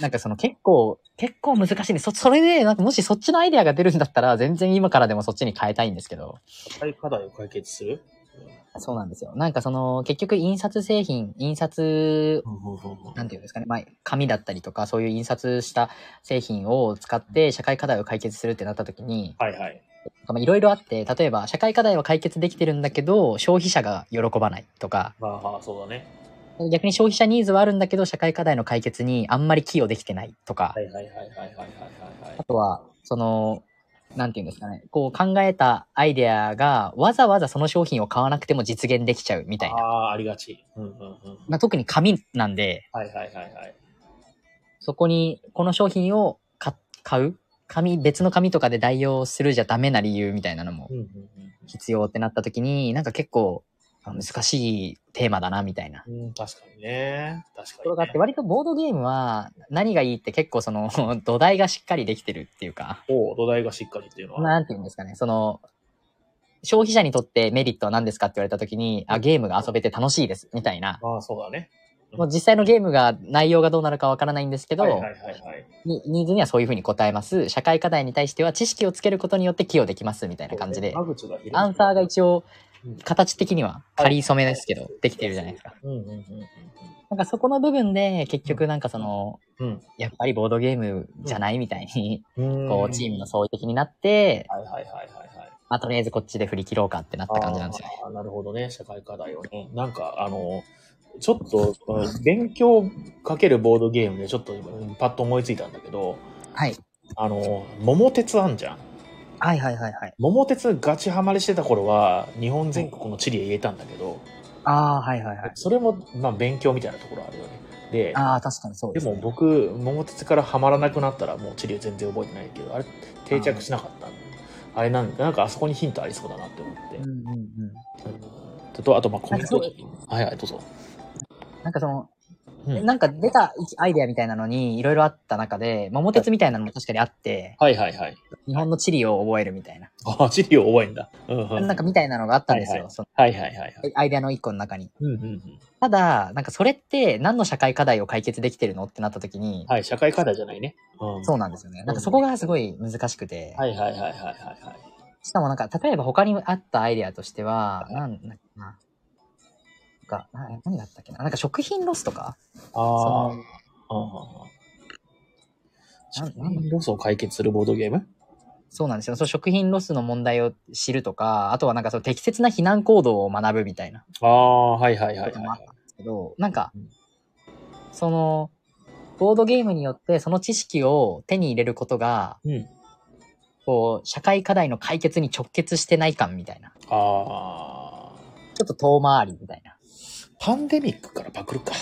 なんかその結構、結構難しいね。そ、それで、なんかもしそっちのアイデアが出るんだったら、全然今からでもそっちに変えたいんですけど。社会課題を解決する？そうなんですよ。なんかその、結局印刷製品、印刷、なんていうんですかね、まあ、紙だったりとか、そういう印刷した製品を使って社会課題を解決するってなった時に、はいはい。まあいろいろあって、例えば社会課題は解決できてるんだけど、消費者が喜ばないとか、まあまあ、そうだね。逆に消費者ニーズはあるんだけど、社会課題の解決にあんまり寄与できてないとか、はいはいはいはいはいはいはいあとは、その、なんていうんですかね、こう考えたアイデアがわざわざその商品を買わなくても実現できちゃうみたいな。ああー、ありがち。うんうんうん。まあ、特に紙なんで、はいはいはいはい。そこにこの商品を買買う？紙、別の紙とかで代用するじゃダメな理由みたいなのも必要ってなった時に、なんか結構あ難しいテーマだなみたいな。うん。うん、確かにね。確かに、ねところがあって、。割とボードゲームは何がいいって結構その 土台がしっかりできてるっていうか、おう土台がしっかりっていうのは。なんていうんですかね、その、消費者にとってメリットは何ですかって言われた時に、あ、ゲームが遊べて楽しいです、みたいな。ああ、そうだね。もう実際のゲームが、内容がどうなるかわからないんですけど、はいはいはいはい。にニーズにはそういうふうに答えます。社会課題に対しては知識をつけることによって寄与できます、みたいな感じで。アンサーが一応うん、形的には、仮染めですけど、できてるじゃないですか。うんうんうんなんかそこの部分で、結局なんかその、うん。やっぱりボードゲームじゃないみたいに、うん。こう、チームの相違的になって、はいはいはいはいはい。まあ、とりあえずこっちで振り切ろうかってなった感じなんですよね。あーなるほどね、社会課題をね。なんか、あの、ちょっと、うん勉強かけるボードゲームでちょっと今パッと思いついたんだけど、はい。あの、桃鉄あんじゃん。はいはいはいはい。桃鉄ガチハマりしてた頃は、日本全国の地理へ入れたんだけど、ああ、はいはいはい。それも、まあ、勉強みたいなところあるよね。で、ああ、確かにそうで、すも僕、桃鉄からハマらなくなったら、もう地理全然覚えてないけど、あれ、定着しなかったんであれなんなんかあそこにヒントありそうだなって思って。うんうんうん。うんと、あと、まあ、コメント。はいはい、どうぞ。なんかその、うんなんか出たアイデアみたいなのにいろいろあった中で、桃鉄みたいなのも確かにあって、はいはいはい。日本の地理を覚えるみたいな。あ、地理を覚えんだ。うんうん。なんかみたいなのがあったんですよ。はいはいはいはいはい。アイデアの一個の中に。うんうんうん。ただ、なんかそれって何の社会課題を解決できてるのってなった時に、はい、社会課題じゃないね。うん。そうなんですよね。なんかそこがすごい難しくて、はいはいはいはいはいはい。しかもなんか、例えば他にあったアイデアとしては、なんだっけな。か、な何だったっけな。なんか食品ロスとか？そあのあ食品ロスを解決するボードゲーム？そうなんですよ。その食品ロスの問題を知るとか、あとはなんかその適切な避難行動を学ぶみたいなああ、はいはいはいこともあはい。ったんですけど、なんかうん、その、ボードゲームによってその知識を手に入れることが、うん。こう、社会課題の解決に直結してない感みたいな。ああ、ちょっと遠回りみたいな。パンデミックからパクるか。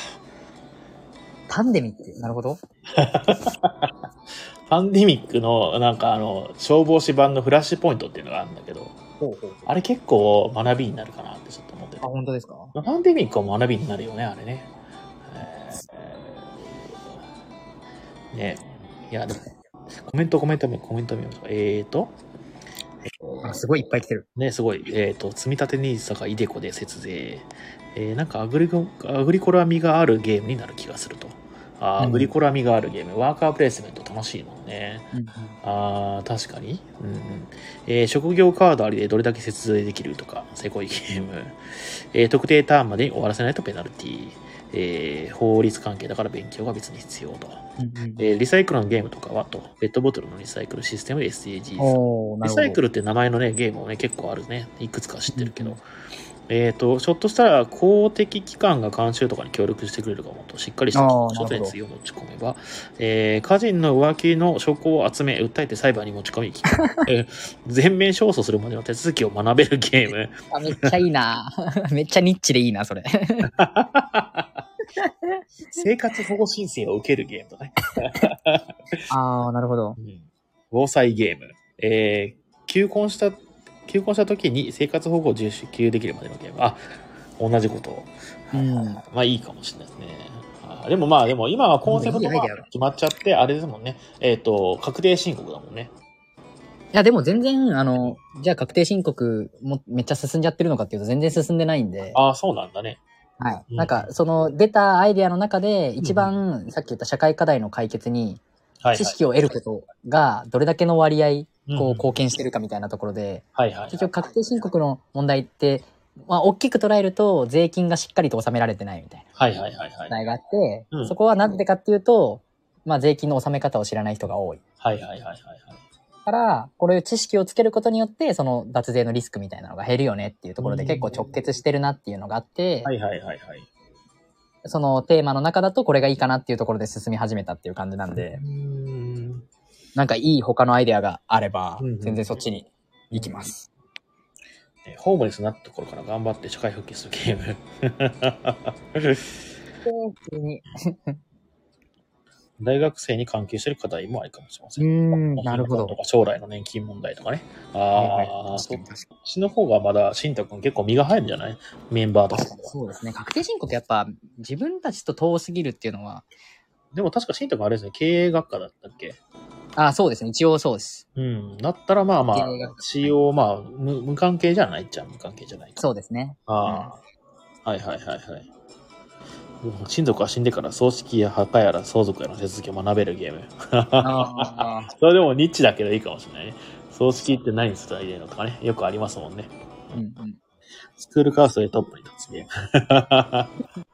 パンデミック？なるほど。パンデミックの、なんかあの、消防士版のフラッシュポイントっていうのがあるんだけど、ほうほう。あれ結構学びになるかなってちょっと思っててあ、。本当ですか？パンデミックは学びになるよね、あれね。えーねいや、でも、コメント、コメント、コメント見ましょう。えーと、あ、すごいいっぱい来てる。ね、すごい。えっ、と、積み立て NISA がイデコで節税。えーなんかアグリコ、アグリコラ味があるゲームになる気がすると。あアグリコラ味があるゲーム。ワーカープレイスメント楽しいもんね。うんああ、確かに。うんうん。えー職業カードありでどれだけ節税できるとか、せこいゲーム。えー特定ターンまでに終わらせないとペナルティえー法律関係だから勉強が別に必要と。うんえーリサイクルのゲームとかはと、ペットボトルのリサイクルシステムで SDGs。リサイクルって名前のね、ゲームもね、結構あるね。いくつか知ってるけど。えっ、と、ひょっとしたら公的機関が監修とかに協力してくれるかもと、しっかりしたあー書店を持ち込めば、えー、個人の浮気の証拠を集め、訴えて裁判に持ち込み、えー全面勝訴するまでの手続きを学べるゲーム。あ、めっちゃいいな めっちゃニッチでいいな、それ。生活保護申請を受けるゲームとね。あー、なるほどう。ん防災ゲーム。えー、求婚した、求婚した時に生活保護を受給できるまでのゲーム。あ、同じことを。うんまあいいかもしれないですね。あでもまあでも今はコンセプトが決まっちゃって、あれですもんね。えっ、と、確定申告だもんね。いや、でも全然、あの、じゃあ確定申告もめっちゃ進んじゃってるのかっていうと全然進んでないんで、ああ、そうなんだね。はい。うんなんか、その出たアイデアの中で一番、さっき言った社会課題の解決にはい、知識を得ることがどれだけの割合、こう、うん貢献してるかみたいなところで、はいはいはい。結局確定申告の問題って、まあ、大きく捉えると、税金がしっかりと納められてないみたいなはいはいはいはい。問題があって、うんそこはなんでかっていうと、まあ、税金の納め方を知らない人が多い。はいはいはいはいはい。から、これ知識をつけることによって、その脱税のリスクみたいなのが減るよねっていうところで結構直結してるなっていうのがあって、はいはいはいはい。そのテーマの中だとこれがいいかなっていうところで進み始めたっていう感じなんでう、ーん。なんかいい他のアイデアがあれば全然そっちに行きます。ねホームレスになったところから頑張って社会復帰するゲーム。大学生に関係してる課題もありかもしれませ。うんん、なるほど将来の年金問題とかね。あはいあ、はいそっちの方がまだ、しんたくん結構身が入るんじゃない？メンバーとか。そうですね。確定申告やっぱ自分たちと遠すぎるっていうのは、でも確かしんたくんあれですね、経営学科だったっけ？あそうですね。一応そうです。うん。だったらまあまあ経営学、使用、まあ無、無関係じゃない？っちゃ無関係じゃないか。そうですね。ああ、はいはいはいはい。うん親族が死んでから葬式や墓やら相続やらの手続きを学べるゲーム。あ それでもニッチだけどいいかもしれないね。葬式って何に伝えるのとかね、よくありますもんね。ーうんうん。スクールカーストでトップに立つゲーム。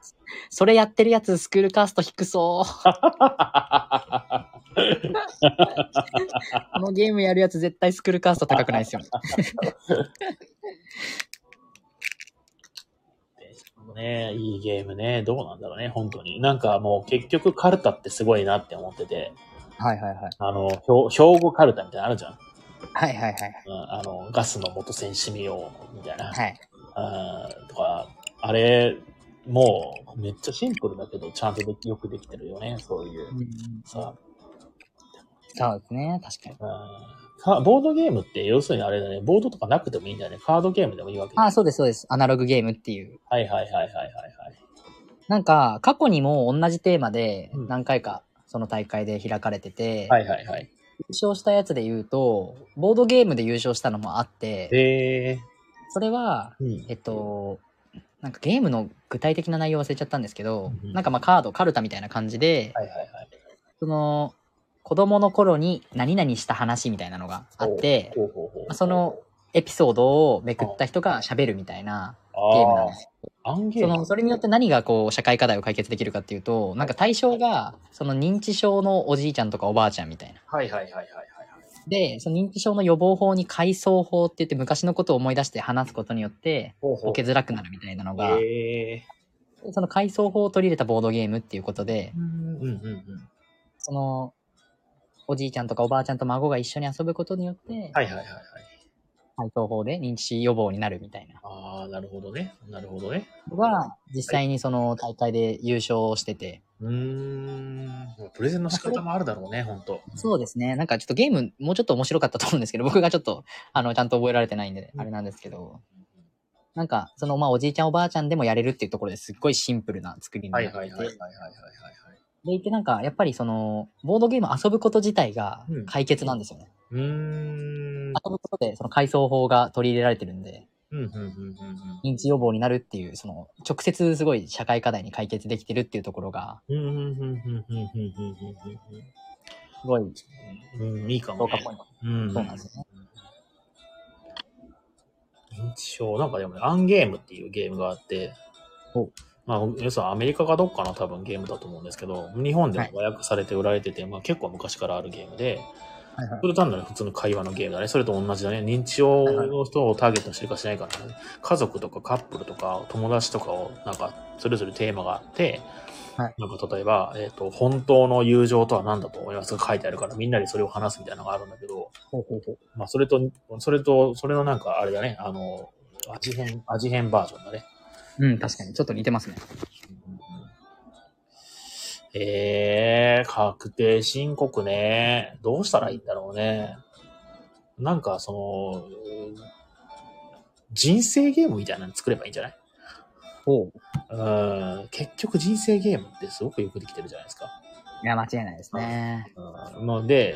それやってるやつ、スクールカースト低そう。このゲームやるやつ絶対スクールカースト高くないですよね。ねいいゲームね。どうなんだろうね、本当に。なんかもう結局カルタってすごいなって思ってて、はいはいはい。あの、兵兵庫カルタみたいなのあるじゃん。はいはいはい。うん、あの、ガスの元栓しみようみたいな。はい。うんとか、あれ、もうめっちゃシンプルだけど、ちゃんとよくできてるよね、そういう。さ、そうですね。確かに。うんかボードゲームって要するにあれだね、ボードとかなくてもいいんだよね。カードゲームでもいいわけだあ、そうですそうです。アナログゲームっていう。はいはいはいはいはいはい。なんか、過去にも同じテーマでうん何回かその大会で開かれてて、はいはいはい。優勝したやつで言うと、ボードゲームで優勝したのもあって、えそれは、ー、うん。えっと、なんかゲームの具体的な内容忘れちゃったんですけど、うんなんかまあカード、カルタみたいな感じで、はいはいはい。その、子供の頃に何々した話みたいなのがあって、そのエピソードをめくった人が喋るみたいなゲームなんです。その、それによって何がこう、社会課題を解決できるかっていうと、なんか対象が、その認知症のおじいちゃんとかおばあちゃんみたいな。はいはいはいはいはいはい。で、その認知症の予防法に回想法って言って昔のことを思い出して話すことによって、ほうほボケづらくなるみたいなのが、その回想法を取り入れたボードゲームっていうことで、うんうんうん。その、おじいちゃんとかおばあちゃんと孫が一緒に遊ぶことによって、はいはいはいはい。法で認知予防になるみたいなああ、なるほどね。なるほどね。のが、実際にその大会で優勝してて、うーん。プレゼンの仕方もあるだろうね、ほんと。そうですね。なんかちょっとゲームもうちょっと面白かったと思うんですけど、僕がちょっと、あの、ちゃんと覚えられてないんで、うんあれなんですけど、なんか、その、まあ、おじいちゃんおばあちゃんでもやれるっていうところですっごいシンプルな作りになはいってて、はいはいはいはいはいでいてなんか、やっぱりその、ボードゲーム遊ぶこと自体がうん解決なんですよね。うーん。遊ぶことで、その回想法が取り入れられてるんで、うんうんうんうんうん。認知予防になるっていう、その、直接すごい社会課題に解決できてるっていうところが、うんうんうんうんうんうんすごいうんうん。いいかもね評価ポイント。うん。そうなんですよね。認知症、なんかでもね、アンゲームっていうゲームがあってお、まあ、要するにアメリカかどっかの多分ゲームだと思うんですけど、日本でも和訳されて売られてて、まあ結構昔からあるゲームで、はいはいそれ単なる普通の会話のゲームだね。それと同じだね。認知症の人をターゲットにしてるかしないかね。家族とかカップルとか友達とかをなんかそれぞれテーマがあって、はいなんか例えば、えっ、と、本当の友情とは何だと思いますか？書いてあるからみんなでそれを話すみたいなのがあるんだけど、ほうほうほう。まあそれと、それと、それのなんかあれだね、あの、味変、味変バージョンだね。うん、確かに。ちょっと似てますね。えー、確定申告ね。どうしたらいいんだろうね。なんか、その、人生ゲームみたいなの作ればいいんじゃない？ほう。うん、結局人生ゲームってすごくよくできてるじゃないですか。いや、間違いないですね。うん、ので、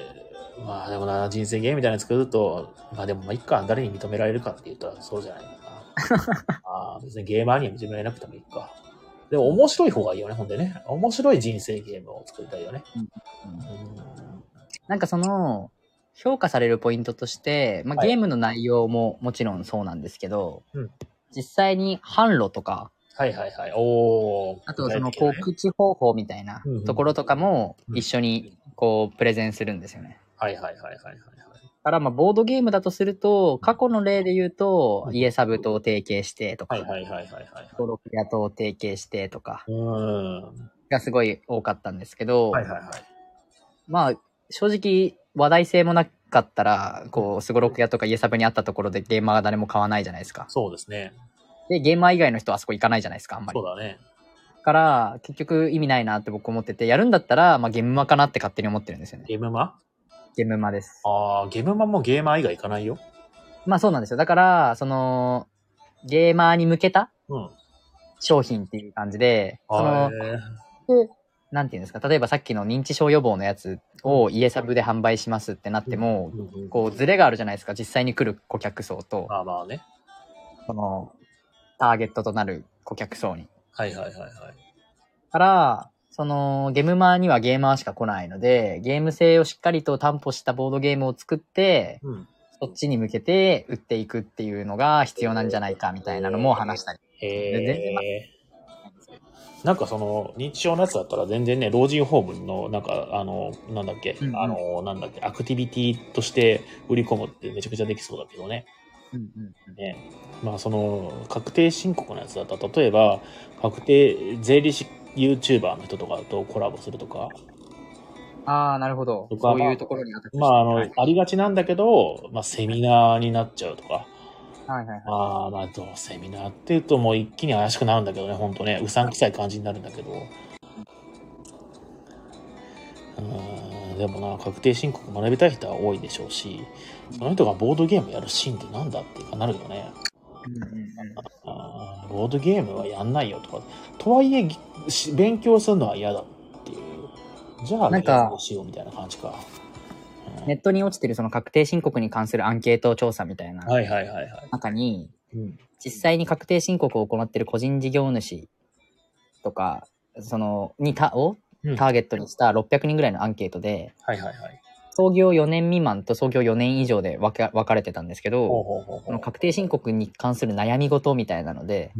まあでもな、人生ゲームみたいなの作ると、まあでもまあいっか、誰に認められるかって言ったらそうじゃない。ああ別にゲーマーには認められなくてもいいか。でも面白い方がいいよね、ほんでね。面白い人生ゲームを作りたいよね。うんうんなんかその、評価されるポイントとして、まあ、はいゲームの内容ももちろんそうなんですけど、うん実際に販路とか、はいはいはい。おー。あとその告知方法みたいなところとかもうん一緒にこうプレゼンするんですよね。はいはいはいはいはいはい。だからまあボードゲームだとすると、過去の例で言うとう、んイエサブと提携してとか、はいはいはいはいはい。登録屋と提携してとか。がすごい多かったんですけど、はいはいはい。まあ正直話題性もなかったら、こう、スゴロク屋とかイエサブにあったところでゲーマーが誰も買わないじゃないですか。そうですね。で、ゲーマー以外の人はあそこ行かないじゃないですか、あんまり。そうだね。から、結局意味ないなって僕思ってて、やるんだったら、まあゲームマかなって勝手に思ってるんですよね。ゲームマ？ゲームマです。ああ、ゲームマもゲーマー以外行かないよ。まあそうなんですよ。だから、その、ゲーマーに向けたうん。商品っていう感じで、その、えなんていうんですか、例えばさっきの認知症予防のやつをイエサブで販売しますってなっても、ー、こう、ズレがあるじゃないですか、実際に来る顧客層と、まあまあね。その、ターゲットとなる顧客層に。はいはいはいはい。から、その、ゲームマーにはゲーマーしか来ないので、ゲーム性をしっかりと担保したボードゲームを作って、うん。そっちに向けて売っていくっていうのが必要なんじゃないかみたいなのも話したり。へ全然え。なんかその、認知症のやつだったら全然ね、老人ホームの、なんか、あの、なんだっけ、うんうんあの、なんだっけ、アクティビティとして売り込むってめちゃくちゃできそうだけどね。うんうんね。まあその、確定申告のやつだったら、例えば、確定税理士 YouTuber の人とかとコラボするとか、ああ、なるほど。とかそういうところにまああの、はいありがちなんだけど、まあセミナーになっちゃうとか、はいはいはい。ああ、まあ、どうセミナーっていうともう一気に怪しくなるんだけどね、ほんとね、うさんくさい感じになるんだけど。うーん、でもな、確定申告学びたい人は多いでしょうし、その人がボードゲームやるシーンってなんだっていうかなるよね。うんうんうんあーボードゲームはやんないよとか。とはいえ、ぎし勉強するのは嫌だっていう。じゃあ、なんかどうしようみたいな感じか。うんネットに落ちてるその確定申告に関するアンケート調査みたいな。中に、うん。実際に確定申告を行っている個人事業主とか、その、にた、をうんターゲットにした600人ぐらいのアンケートで、はいはいはい。創業4年未満と創業4年以上で分か分かれてたんですけど、の確定申告に関する悩み事みたいなので。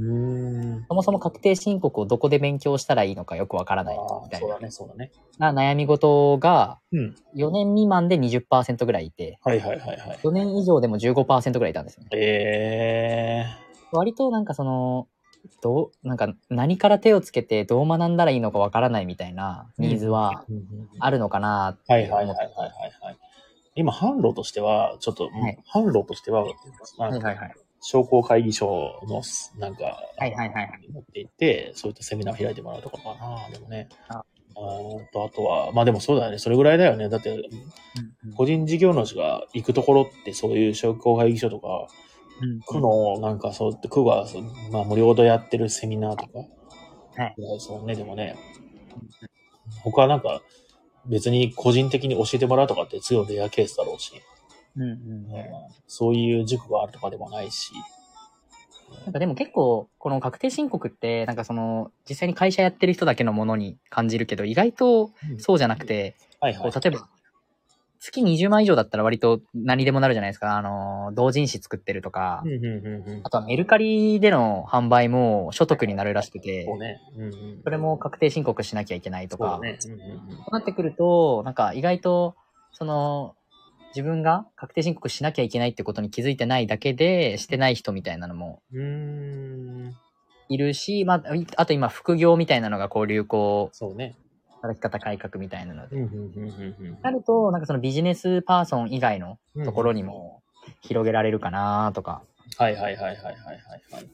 そもそも確定申告をどこで勉強したらいいのかよくわからあないみたいなあそうだね、そうだね。な悩み事がうん。4年未満で20%ぐらいいて、はいはいはいはい。4年以上でも15%ぐらいいたんですよね。え割となんかその、どう、なんか何から手をつけてどう学んだらいいのかわからないみたいなニーズはー。あるのかなってはいはい思ってはいはいはいはい。今、販路としては、ちょっと、はい販路としては、なんかはいはいはい。商工会議所の、なんか、はいはいはい。持って行って、そういったセミナー開いてもらうとかかな、でもね。あと、あとは、まあでもそうだよね。それぐらいだよね。だって、個人事業主が行くところって、そういう商工会議所とか、区の、なんかそう、区が、まあ無料でやってるセミナーとか。はい。そうね、でもね。他はなんか、別に個人的に教えてもらうとかって強いレアケースだろうし、うんうんそういう塾があるとかでもないし。なんかでも結構、この確定申告って、なんかその、実際に会社やってる人だけのものに感じるけど、意外とそうじゃなくて、はいはい。こう例えば、月20万以上だったら割と何でもなるじゃないですか。あの、同人誌作ってるとかうん、うんうんうんあとはメルカリでの販売も所得になるらしくてそう、ね。うんうん。それも確定申告しなきゃいけないとか、そうね。うんうんうんそうなってくると、なんか意外と、その、自分が確定申告しなきゃいけないってことに気づいてないだけで、してない人みたいなのも。いるし、まあ、いあと今副業みたいなのがこう流行、そうね。働き方改革みたいなので。なると、なんかそのビジネスパーソン以外のうん。ところにも広げられるかなとか。はいはいはいはいはいはいはい。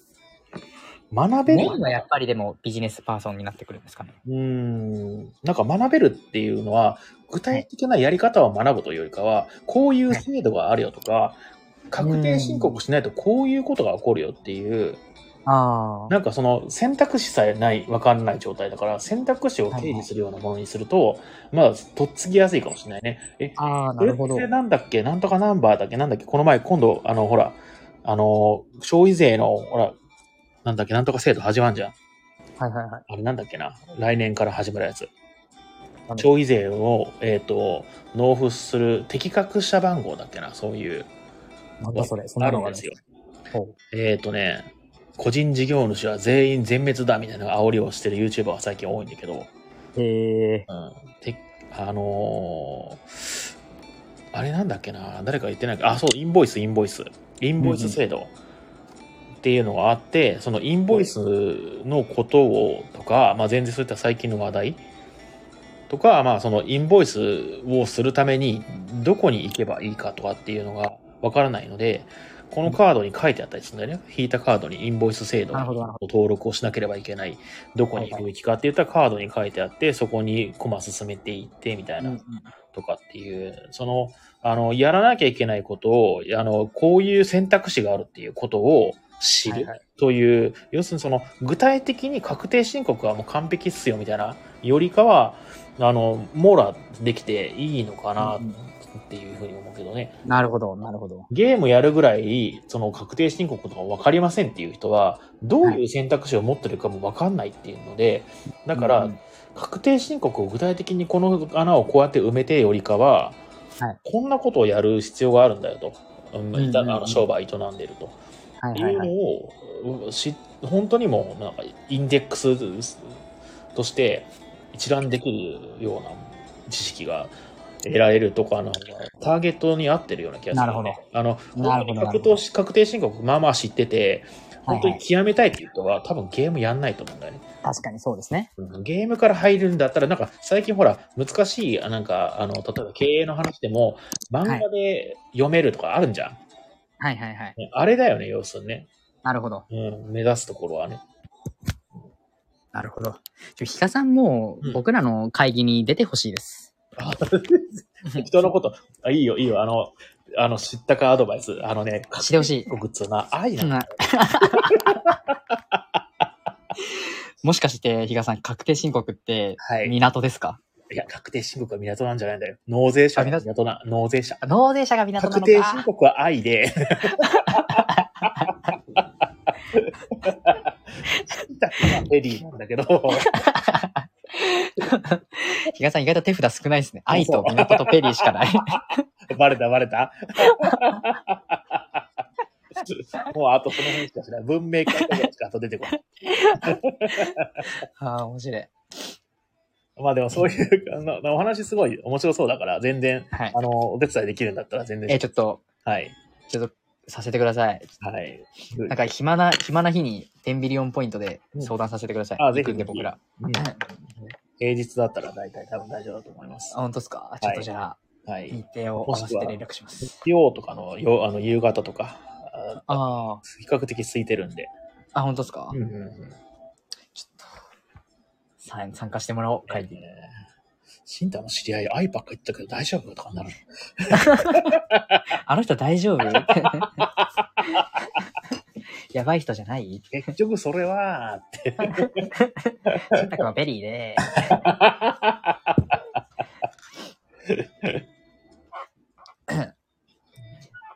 学べるメインはやっぱりでもビジネスパーソンになってくるんですかね。うーん。なんか学べるっていうのは、具体的なやり方を学ぶというよりかは、こういう制度があるよとか、確定申告しないとこういうことが起こるよっていう、あなんかその選択肢さえない、わかんない状態だから、選択肢を定義するようなものにすると、まあ、とっつきやすいかもしれないね。え、ああ、なこれるほど。ってなんだっけ？なんとかナンバーだっけ？なんだっけ？この前、今度、あの、ほら、あの、消費税の、ほら、なんだっけ？なんとか制度始まんじゃん。はいはいはい。あれなんだっけな？来年から始まるやつ。消費税を、えっ、と、納付する適格者番号だっけな？そういう。なんだそれ、そんなのがあるんですよ。えっ、とね、個人事業主は全員全滅だみたいな煽りをしてる YouTuber が最近多いんだけど、へえ。うん。て、あのーあれなんだっけな誰か言ってないか。あ、そう、インボイス、インボイス。インボイス制度っていうのがあって、そのインボイスのことをとか、まあ全然そういった最近の話題とか、まあそのインボイスをするためにどこに行けばいいかとかっていうのがわからないので、このカードに書いてあったりするんだよね。引いたカードにインボイス制度の登録をしなければいけない。どこに行くべきかって言ったらカードに書いてあって、そこにコマ進めていってみたいなとかっていう、その、あの、やらなきゃいけないことを、あの、こういう選択肢があるっていうことを知るはいはいという、要するにその、具体的に確定申告はもう完璧っすよみたいな、よりかは、あの、網羅できていいのかなうんっていうふうに思うけどね。なるほど、なるほど。ゲームやるぐらい、その確定申告とか分かりませんっていう人は、どういう選択肢を持ってるかも分かんないっていうので、だから、うん確定申告を具体的にこの穴をこうやって埋めてよりかは、はいこんなことをやる必要があるんだよと。うんんうんいたあの商売営んでると。はいはいいうはい。のを、し本当にもうなんかインデックスとして一覧できるような知識が得られるとか、なんかターゲットに合ってるような気がする、なるほど。あの、本当に確定確定申告まあまあ知ってて、本当に極めたいっていう人は多分ゲームやんないと思うんだよね。確かにそうですね。うんゲームから入るんだったら、なんか最近ほら、難しい、あなんか、あの、例えば経営の話でも、漫画で読めるとかあるんじゃん。はいはいはい。ねあれだよね、要するにね。なるほど。うん、目指すところはね。なるほど。ちょ、ヒカさんもうん僕らの会議に出てほしいです。あ人のこと、あ、いいよ、いいよ、あの、あの、知ったかアドバイス。あのね、してほしい。僕っつなの。うん もしかして、比嘉さん、確定申告ってはい。港ですか、いや、確定申告は港なんじゃないんだよ。納税者あ港？が港な、納税者。納税者が港なの確定申か。告は愛で。エディなんだけど。比嘉さん意外と手札少ないですね。愛と港とペリーしかない。バレたバレた もうあとその辺しかしない。文明会とかしかあと出てこない。ああ、面白い。まあでもそういう、あのお話すごい面白そうだから、全然、はい。あの、お手伝いできるんだったら全然。え、ちょっと、はい。ちょっと、させてください。はい。なんか暇な、暇な日に10ビリオンポイントで相談させてください。うんあぜひで僕ら。うん平日だったら大体多分大丈夫だと思いますあ、。本当ですか？ちょっとじゃあ、はい。日程を合わせて連絡します。日曜とかのよあの夕方とか、あああ、比較的空いてるんで。あ、本当ですか、うんうんうん。ちょっと、さ参加してもらおう、会議。シンタの知り合い、アイパック行ったけど大丈夫とかなる。あの人大丈夫？やばい人じゃない？結局それは、って。新宅はベリーで。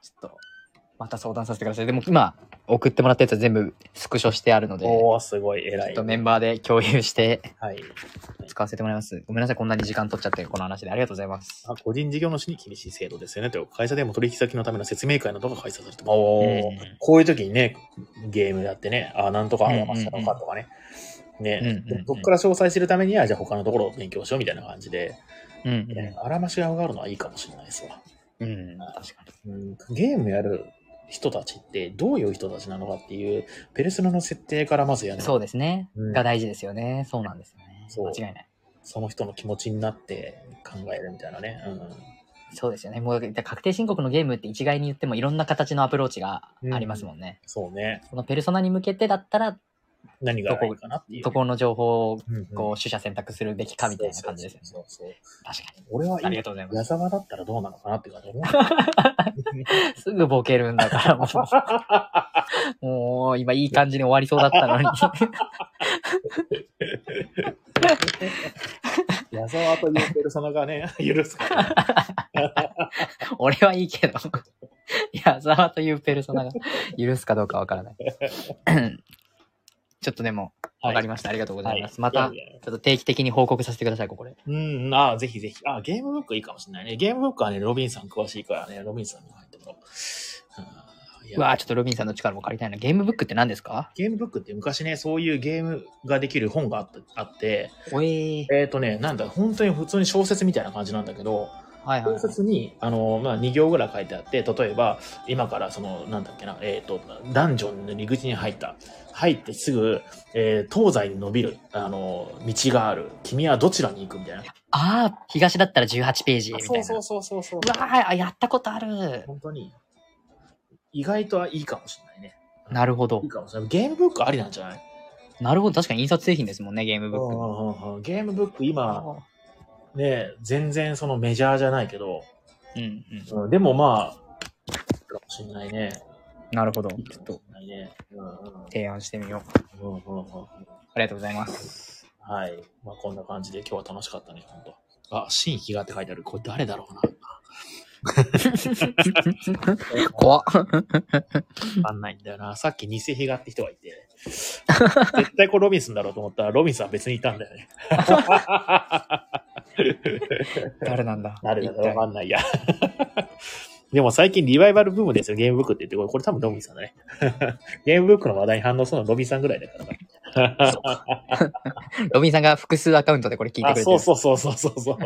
ちょっと、また相談させてください。でも今、送ってもらったやつは全部スクショしてあるので、ちょおー、すごい偉い。っとメンバーで共有してはい。使わせてもらいます。ごめんなさい、こんなに時間取っちゃって、この話でありがとうございます。あ個人事業主に厳しい制度ですよね。と会社でも取引先のための説明会などが開催されてます。おーうんこういう時にね、ゲームやってね、あ、なんとかありましたのかとかね。ね、うんうんうんどっから詳細知るためには、じゃあ他のところを勉強しようみたいな感じで、うん、ね、あらましが上がるのはいいかもしれないですわ。うん。うん、確かに。うん、ゲームやる人たちってどういう人たちなのかっていう、ペルソナの設定からまずやるそうですね、うんが大事ですよね。そうなんですよね。そう間違いない。その人の気持ちになって考えるみたいなね。うん、そうですよね。もう確定申告のゲームって一概に言ってもいろんな形のアプローチがありますもんね。そうね。このペルソナに向けてだったら、何がいいかなっていう、どこの情報をこう取捨選択するべきかみたいな感じですよね。そうそう確かに。俺はありがとうございます矢沢だったらどうなのかなって感じ思う。すぐボケるんだから、もう、もう今いい感じに終わりそうだったのに。矢沢というペルソナがね、許すから。俺はいいけど、矢沢というペルソナが許すかどうかわからない。ちょっとでも、わかりました。ありがとうございます。また、ちょっと定期的に報告させてください、ここで。うん、ああ、ぜひぜひ。あゲームブックいいかもしれないね。ゲームブックはね、ロビンさん詳しいからね、ロビンさんに入ってもう。わぁ、ちょっとロビンさんの力も借りたいな。ゲームブックって何ですか？ゲームブックって昔ね、そういうゲームができる本があったあって、おえっ、とね、なんだ、本当に普通に小説みたいな感じなんだけど、はいはい、小説に、あの、まあ、2行ぐらい書いてあって、例えば、今からその、なんだっけな、えっ、と、ダンジョンの入り口に入った。入ってすぐ、えー東西に伸びる、あの、道がある。君はどちらに行くみたいな。ああ、東だったら18ページみたいな。そうそうそうそうそう。うわー、あやったことある。本当に、意外とはいいかもしれないね。なるほどいい。かもしれない。ゲームブックありなんじゃない？なるほど。確かに印刷製品ですもんね、ゲームブック。うんうんうんゲームブック今、ね、全然そのメジャーじゃないけど、うんうん。うん、でもまあ、かもしれないね。なるほど。ちょっと提案してみよう。うんうんうんありがとうございます。はい。まあこんな感じで今日は楽しかったね、本当あ、新日がって書いてある。これ誰だろうな。怖っ。わかんないんだよな。さっき偽日がって人がいて。絶対これロビンソンだろうと思ったら、ロビンソンは別にいたんだよね。誰なんだ？誰だかわかんないや。でも最近リバイバルブームですよ、ゲームブックって言って、これこれ多分ロビンさんだね。ゲームブックの話題に反応するのロビンさんぐらいだからロビンさんが複数アカウントでこれ聞いてくれあ、てる。そうそうそうそうそうそう。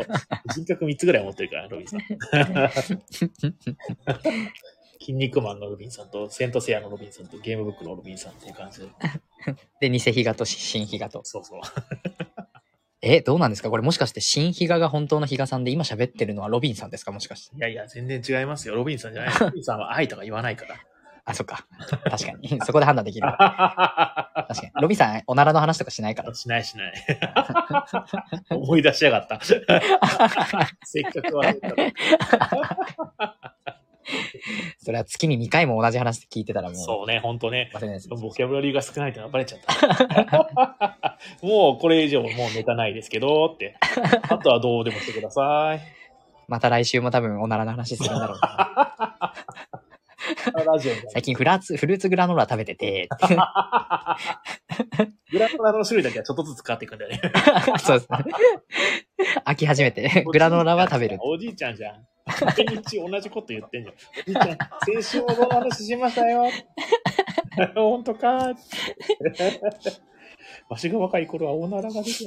人格3つぐらい持ってるから、ロビンさん。筋肉マンのロビンさんと、セントセアのロビンさんと、ゲームブックのロビンさんっていう感じで。で、偽ヒガと新ヒガと。そうそう。え、どうなんですか？これもしかして新ヒガが本当のヒガさんで今喋ってるのはロビンさんですか？もしかして。いやいや、全然違いますよ。ロビンさんじゃない。ロビンさんは愛とか言わないから。あ、そっか。確かに。そこで判断できるわ。確かに。ロビンさん、おならの話とかしないから。しないしない。思い出しやがった。せっかく忘れたのにそれは月に2回も同じ話聞いてたらもうそうね、ほんとね。忘れないです。ボキャブラリーが少ないってのはバレちゃった。もうこれ以上もうネタないですけどって。あとはどうでもしてください。また来週も多分おならの話するんだろうな。最近フラーツ、フルーツグラノーラ食べてて、グラノーラの種類だけはちょっとずつ変わっていくんだよね。そうですね。飽き始めて、グラノーラは食べる。おじいちゃんじゃん。毎日同じこと言ってんじゃん。おじいちゃん、先週もこの話しましたよ。本当かわしが若い頃はおならが出て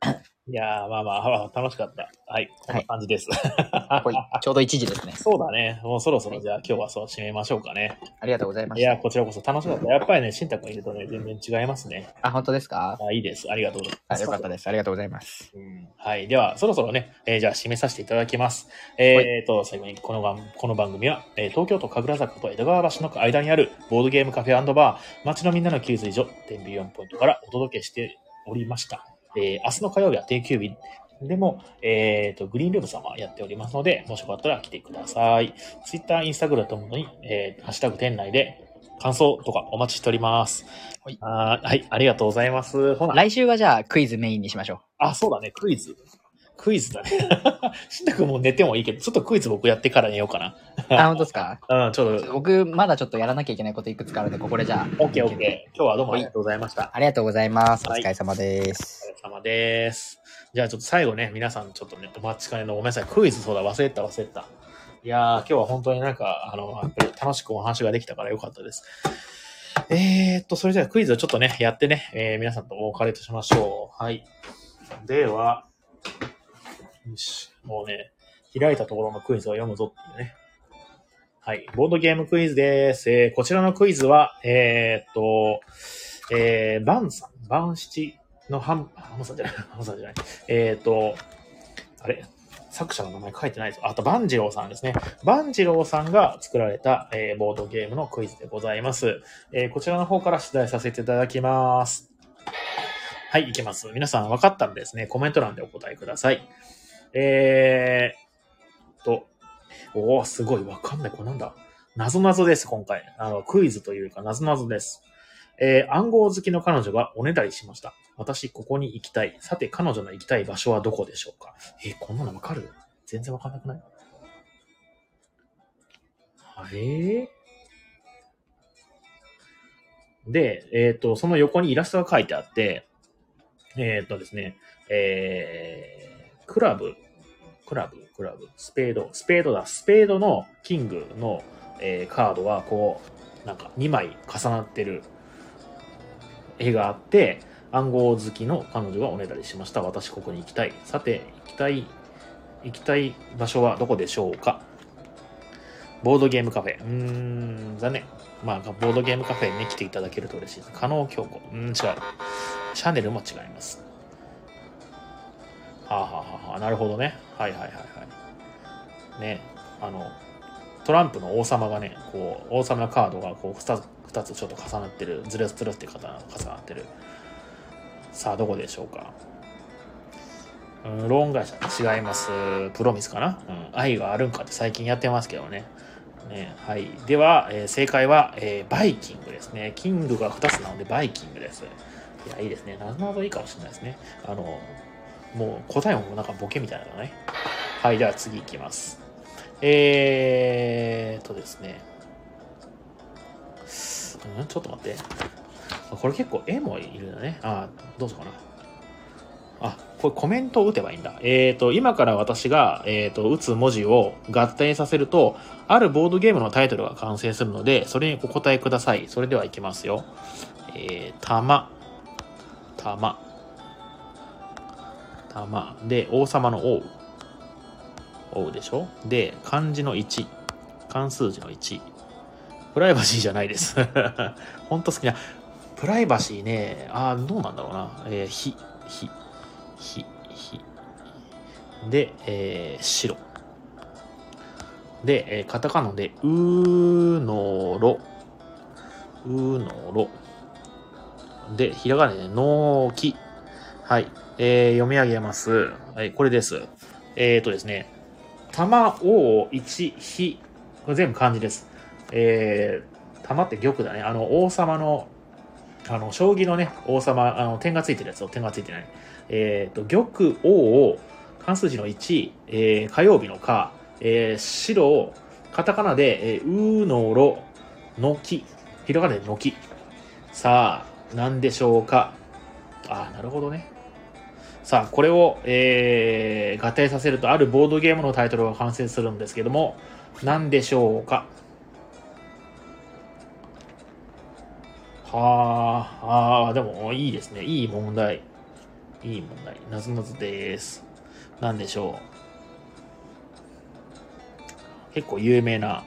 た。いやー、まあまあ、楽しかった。はい、こんな感じです。はいちょうど1時ですね。そうだね。もうそろそろじゃあ今日はそう締めましょうかね。ありがとうございました。いや、こちらこそ楽しかった。やっぱりね、しんたくんいるとね、全然違いますね。あ、本当ですか？あいいです。ありがとうございます。あよかったです。ありがとうございます。うんはい。では、そろそろね、えーじゃあ締めさせていただきます。えっ、と、最後にこの番この番組は、えー東京都神楽坂と江戸川橋の間にあるボードゲームカフェバー、街のみんなの給水所、天秤4ポイントからお届けしておりました。えー明日の火曜日は定休日でも、えっ、と、グリーンルーム様やっておりますので、もしよかったら来てください。Twitter、Instagram ともに、えーハッシュタグ店内で感想とかお待ちしております。はいあーはい、ありがとうございます。ほな、来週はじゃあクイズメインにしましょあ、そうだね、クイズ。クイズだね。しんたくんもう寝てもいいけど、ちょっとクイズ僕やってから寝ようかう。あ、本当ですか？な。うん、ちょっと、僕、まだちょっとやらなきゃいけないこといくつかあるんで、ここでじゃあ。オッケーオッケー。今日はどうもありがとうございました。ありがとうございます。おはい疲れ様でおす。疲れ様です。じゃあちょっと最後ね、皆さんちょっとね、お待ちかねのごめんなさい。クイズそうだ、忘れてた忘れてた。いやー、今日は本当になんか、あの、やっぱり楽しくお話ができたからよかったです。えーっと、それではクイズをちょっとね、やってね、えー皆さんとお別れとしましょう。はい。では、よし、もうね、開いたところのクイズを読むぞっていうね。はい。ボードゲームクイズです。えーこちらのクイズは、えーっと、えー、バンさん、バン七のハン、ハムさんじゃない、ハムさんじゃない。えーっと、あれ？作者の名前書いてないです。あと、万次郎さんですね。万次郎さんが作られた、えーボードゲームのクイズでございます。えーこちらの方から出題させていただきます。はい、いきます。皆さん分かったんですね。コメント欄でお答えください。えー、と、おー、すごい、わかんない。これなんだ？なぞなぞです、今回。あの、クイズというか、なぞなぞです。えー暗号好きの彼女がおねだりしました。私、ここに行きたい。さて、彼女の行きたい場所はどこでしょうか？えーこんなのわかる？全然わかんなくない？あれ？で、えっ、と、その横にイラストが書いてあって、えっ、とですね、えー、クラブ、クラブ、クラブ、スペード、スペードだ、スペードのキングの、えーカードがこう、なんか2枚重なってる絵があって、暗号好きの彼女がおねだりしました。私ここに行きたい。さて、行きたい、行きたい場所はどこでしょうか？ボードゲームカフェ。うーん、残念。まあ、ボードゲームカフェに、来ていただけると嬉しいです。加納京子。うん、違う。シャネルも違います。はあ、ははは、なるほどね。はいはいはいはい。ね、あの、トランプの王様がね、こう、王様のカードがこう2つ、二つちょっと重なってる、ずるずるって方重なってる。さあ、どこでしょうか。うん、ローン会社違います。プロミスかな、うん、愛があるんかって最近やってますけどね。ねはい。では、えー正解は、えーバイキングですね。キングが2つなのでバイキングです。いや、いいですね。なぞなぞいいかもしれないですね。あの、もう答えもなんかボケみたいなのね。はい、では次いきます。えーとですね。ちょっと待って。これ結構絵もいるんだね。あ、どうぞかな。あ、これコメントを打てばいいんだ。えっ、と、今から私が、えっ、と、打つ文字を合体させると、あるボードゲームのタイトルが完成するので、それにお答えください。それではいきますよ。えー、玉、玉、玉。で、王様の王。王でしょ？で、漢字の1。漢数字の1。プライバシーじゃないです。ほんと好きな。プライバシーね、あーどうなんだろうな。えー、ひ、ひ、ひ、ひ。で、えー、白。で、えーカタカナで、うーのろ。うーのろ。で、ひらがなで、のーき。はい。えー読み上げます。はい、これです。えっ、とですね、玉、王、一、ひ。これ全部漢字です。えー、玉って玉だね。あの、王様の、あの、将棋のね、王様、あの、点がついてるやつと点がついてない。えっ、と、玉、王、関数字の1、えー火曜日の火、えー白、カタカナで、えーうーのろ、のき。ひらがなでのき。さあ、何でしょうか。あ、なるほどね。さあ、これを、えー、合体させるとあるボードゲームのタイトルが完成するんですけども、何でしょうか？はあ、ああ、でもいいですね。いい問題。いい問題。なぞなぞです。何でしょう。結構有名な、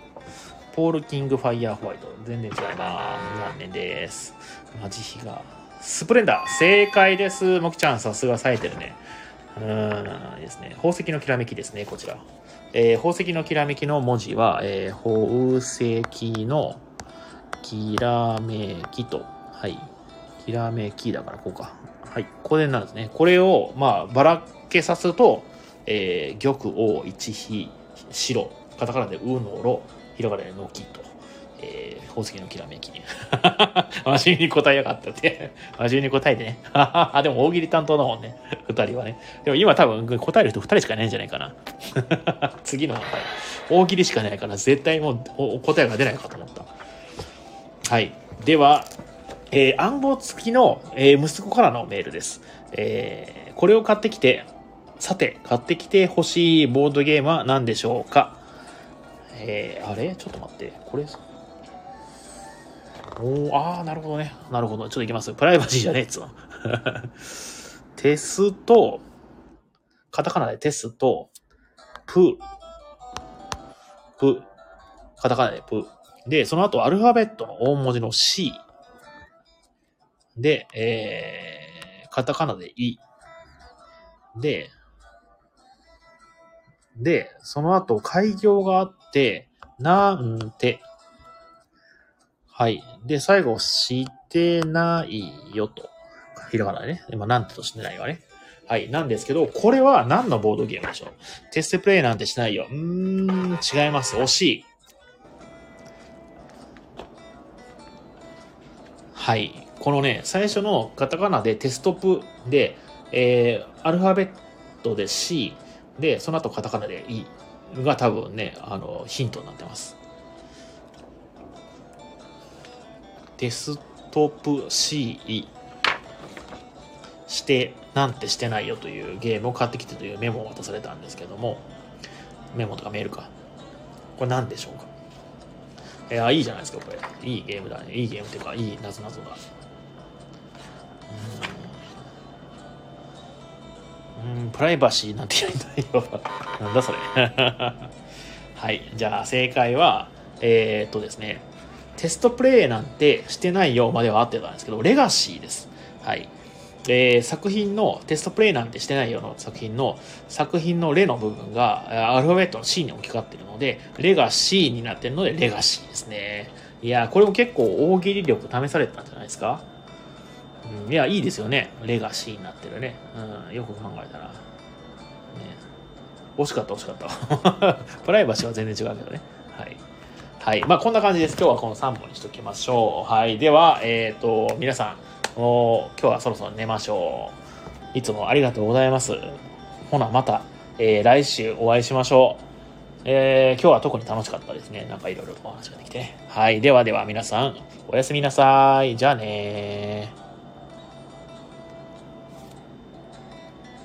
ポールキングファイヤーホワイト。全然違います。残念です。マジヒが。スプレンダー。正解です。もきちゃん、さすが冴えてるね。うん、ですね。宝石のきらめきですね、こちら。えー、宝石のきらめきの文字は、えー、宝石のきらめきと、はい。きらめきだからこうか。はい。これなんですね。これを、まあ、ばらけさすと、えー、玉、王、一、比、白、カタカナでうのろ、ひらがなでのきと、えー、宝石のきらめき。真面目に答えやがったって。真面目に答えてね。あ、でも大喜利担当だもんね。二人はね。でも今多分答える人二人しかいないんじゃないかな。次の問題大喜利しかないから絶対もう答えが出ないかと思った。はい。では、えー、暗号付きの、えー、息子からのメールです。えー、これを買ってきて、さて、買ってきて欲しいボードゲームは何でしょうか？えー、あれ？ちょっと待って。これ、おああ、なるほどね。なるほど。ちょっといきます。プライバシーじゃねえっつうの。テスと、カタカナでテスと、プ、プ、カタカナでプ、で、その後アルファベットの大文字の C。で、えー、カタカナでイ。で、で、その後開業があって、なんて。はい。で、最後、してないよと。ひらがなね。今、なんてとしてないわね。はい。なんですけど、これは何のボードゲームでしょう？テストプレイなんてしないよ。うーん、違います。惜しい。はい。このね、最初のカタカナでテストプで、えー、アルファベットで C で、その後カタカナで E が多分ね、あの、ヒントになってます。テストップ C して、なんてしてないよというゲームを買ってきてというメモを渡されたんですけども、メモとかメールか。これ何でしょうか？いや、いいじゃないですか、これ。いいゲームだね。いいゲームっていうか、いいなぞなぞだ。うん、プライバシーなんてやりたいよ。なんだそれ。はい。じゃあ、正解は、えー、っとですね、テストプレイなんてしてないよまでは合ってたんですけど、レガシーです。はい。えー、作品のテストプレイなんてしてないよの作品の作品のレの部分がアルファベットの C に置き換わってるので、レが C になってるのでレガシーですね。いや、これも結構大喜利力試されてたんじゃないですか？うん、いや、いいですよね。レガシーになってるね。うん、よく考えたら。ね、惜しかった、惜しかった。プライバシーは全然違うけどね。はい。まあ、こんな感じです。今日はこの3本にしときましょう。はい。では、えっ、ー、と、皆さん、もう今日はそろそろ寝ましょう。いつもありがとうございます。ほな、また、えー、来週お会いしましょう。えー、今日は特に楽しかったですね。なんかいろいろお話ができて。はい。ではでは皆さん、おやすみなさい。じゃあねー。